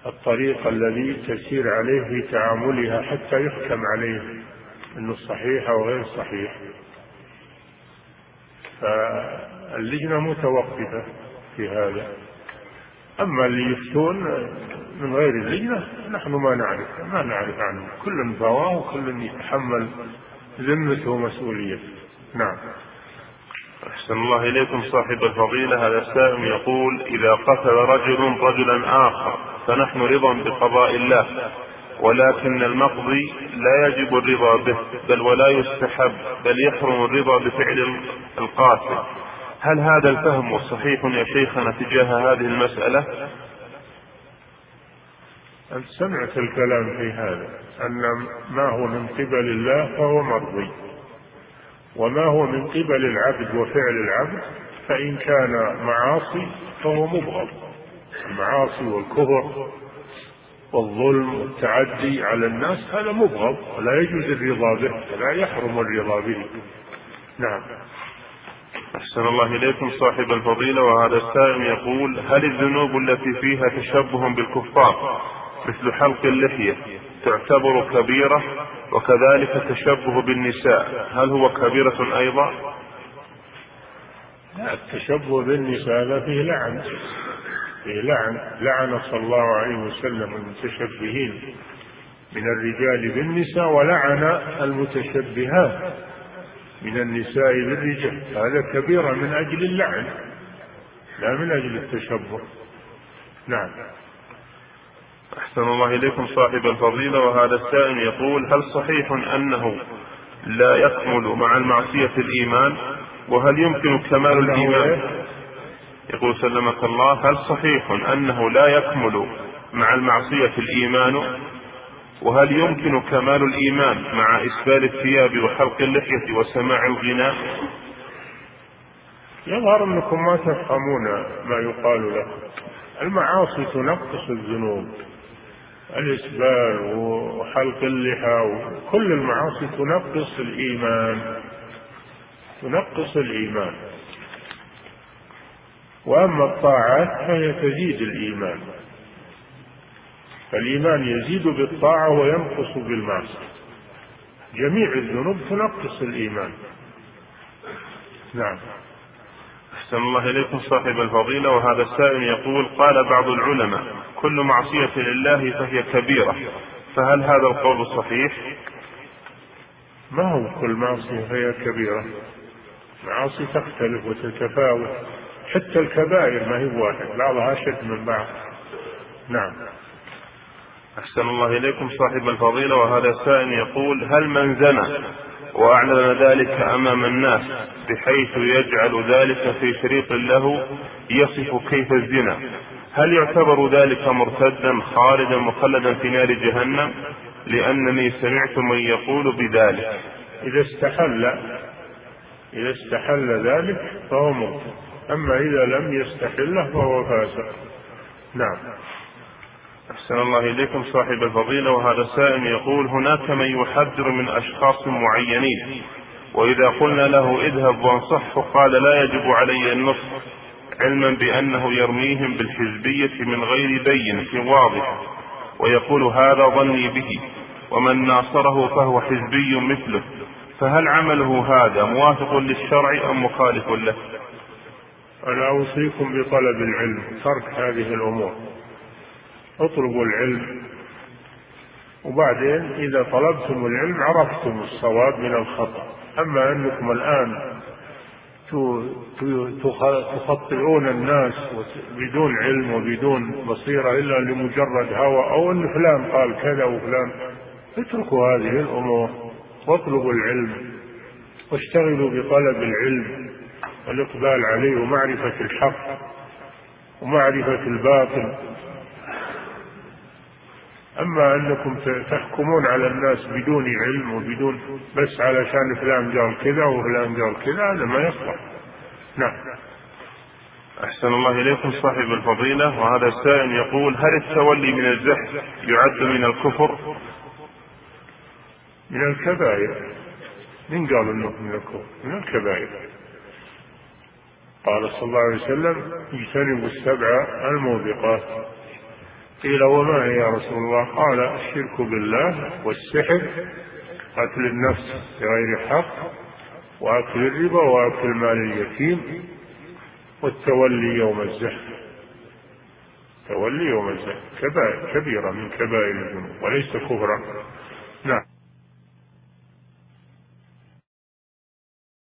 الطريق الذي تسير عليه في تعاملها حتى يحكم عليه إنه صحيح أو غير صحيح. فاللجنة متوقفة في هذا. أما اللي يفتون من غير اللجنة نحن ما نعرف ما نعرف عنه. كل فواه وكل يتحمل ذمته ومسؤوليته. نعم. أحسن الله إليكم صاحب الفضيلة. هذا السائل يقول إذا قتل رجل رجلا آخر فنحن رضا بقضاء الله ولكن المقضي لا يجب الرضا به بل ولا يستحب بل يحرم الرضا بفعل القاتل. هل هذا الفهم صحيح يا شيخنا تجاه هذه المسألة؟ أنت سمعت الكلام في هذا؟ أن ما هو من قبل الله فهو مرضي وما هو من قبل العبد وفعل العبد فإن كان معاصي فهو مبغض. المعاصي والكفر والظلم والتعدي على الناس هذا مبغض ولا يجوز الرضا به ولا يحرم الرضا به. نعم. أحسن الله إليكم صاحب الفضيلة وهذا السائل يقول هل الذنوب التي فيها تشبه بالكفار مثل حلق اللحية تعتبر كبيرة وكذلك التشبه بالنساء؟ هل هو كبيرة أيضا؟ لا التشبه بالنساء هذا فيه لعن. لعن لعن صلى الله عليه وسلم المتشبهين من الرجال بالنساء ولعن المتشبهات من النساء بالرجال. هذا كبيرة من أجل اللعن لا من أجل التشبه. نعم. أحسن الله إليكم صاحب الفضيلة. وهذا السائل يقول هل صحيح أنه لا يكمل مع المعصية الإيمان؟ وهل يمكن كمال الإيمان؟ يقول سلمك الله هل صحيح أنه لا يكمل مع المعصية الإيمان؟ وهل يمكن كمال الإيمان مع إسبال الثياب وحلق اللحية وسماع الغناء؟ يظهر أنكم ما تفهمون ما يقال لكم المعاصي تنقص الذنوب. الإسبال وحلق اللحى وكل المعاصي تنقص الإيمان. تنقص الإيمان. وأما الطاعات فهي تزيد الإيمان. فالإيمان يزيد بالطاعة وينقص بالمعصية. جميع الذنوب تنقص الإيمان. نعم. أحسن الله إليكم صاحب الفضيلة. وهذا السائل يقول قال بعض العلماء كل معصية لله فهي كبيرة. فهل هذا القول صحيح؟ ما هو كل معصية فهي كبيرة؟ معاصي تختلف وتتفاوت. حتى الكبائر ما هي واحد بعضها أشد من بعض. نعم. أحسن الله إليكم صاحب الفضيلة وهذا السائل يقول هل من زنى وأعلن ذلك أمام الناس بحيث يجعل ذلك في شريط له يصف كيف الزنا؟ هل يعتبر ذلك مرتدا خالدا مخلدا في نار جهنم؟ لأنني سمعت من يقول بذلك. إذا استحل إذا استحل ذلك فهو مرتد. أما إذا لم يستحله فهو فاسق. نعم. أحسن الله إليكم صاحب الفضيلة وهذا سائل يقول هناك من يحذر من أشخاص معينين وإذا قلنا له اذهب وانصحه قال لا يجب علي النصح علما بأنه يرميهم بالحزبية من غير بينة واضحة ويقول هذا ظني به ومن ناصره فهو حزبي مثله فهل عمله هذا موافق للشرع أم مخالف له؟ أنا أوصيكم بطلب العلم ترك هذه الأمور. اطلبوا العلم. وبعدين إذا طلبتم العلم عرفتم الصواب من الخطأ. أما أنكم الآن تخطئون الناس بدون علم وبدون بصيرة إلا لمجرد هوى أو أن فلان قال كذا وفلان اتركوا هذه الأمور. واطلبوا العلم. واشتغلوا بطلب العلم. والإقبال عليه ومعرفة الحق ومعرفة الباطل. أما أنكم تحكمون على الناس بدون علم وبدون بس علشان فلان قال كذا وفلان قال كذا هذا ما يصلح. نعم. أحسن الله إليكم صاحب الفضيلة. وهذا السائل يقول هل التولي من الزحف يعد من الكفر؟ من الكبائر. من قال إنه من الكفر؟ من الكبائر. قال صلى الله عليه وسلم اجتنبوا السبع الموبقات. قيل وما هي يا رسول الله؟ قال الشرك بالله والسحر قتل النفس بغير حق وأكل الربا وأكل مال اليتيم والتولي يوم الزحف. تولي يوم الزحف كبيرة من كبائر الذنوب وليس كفرا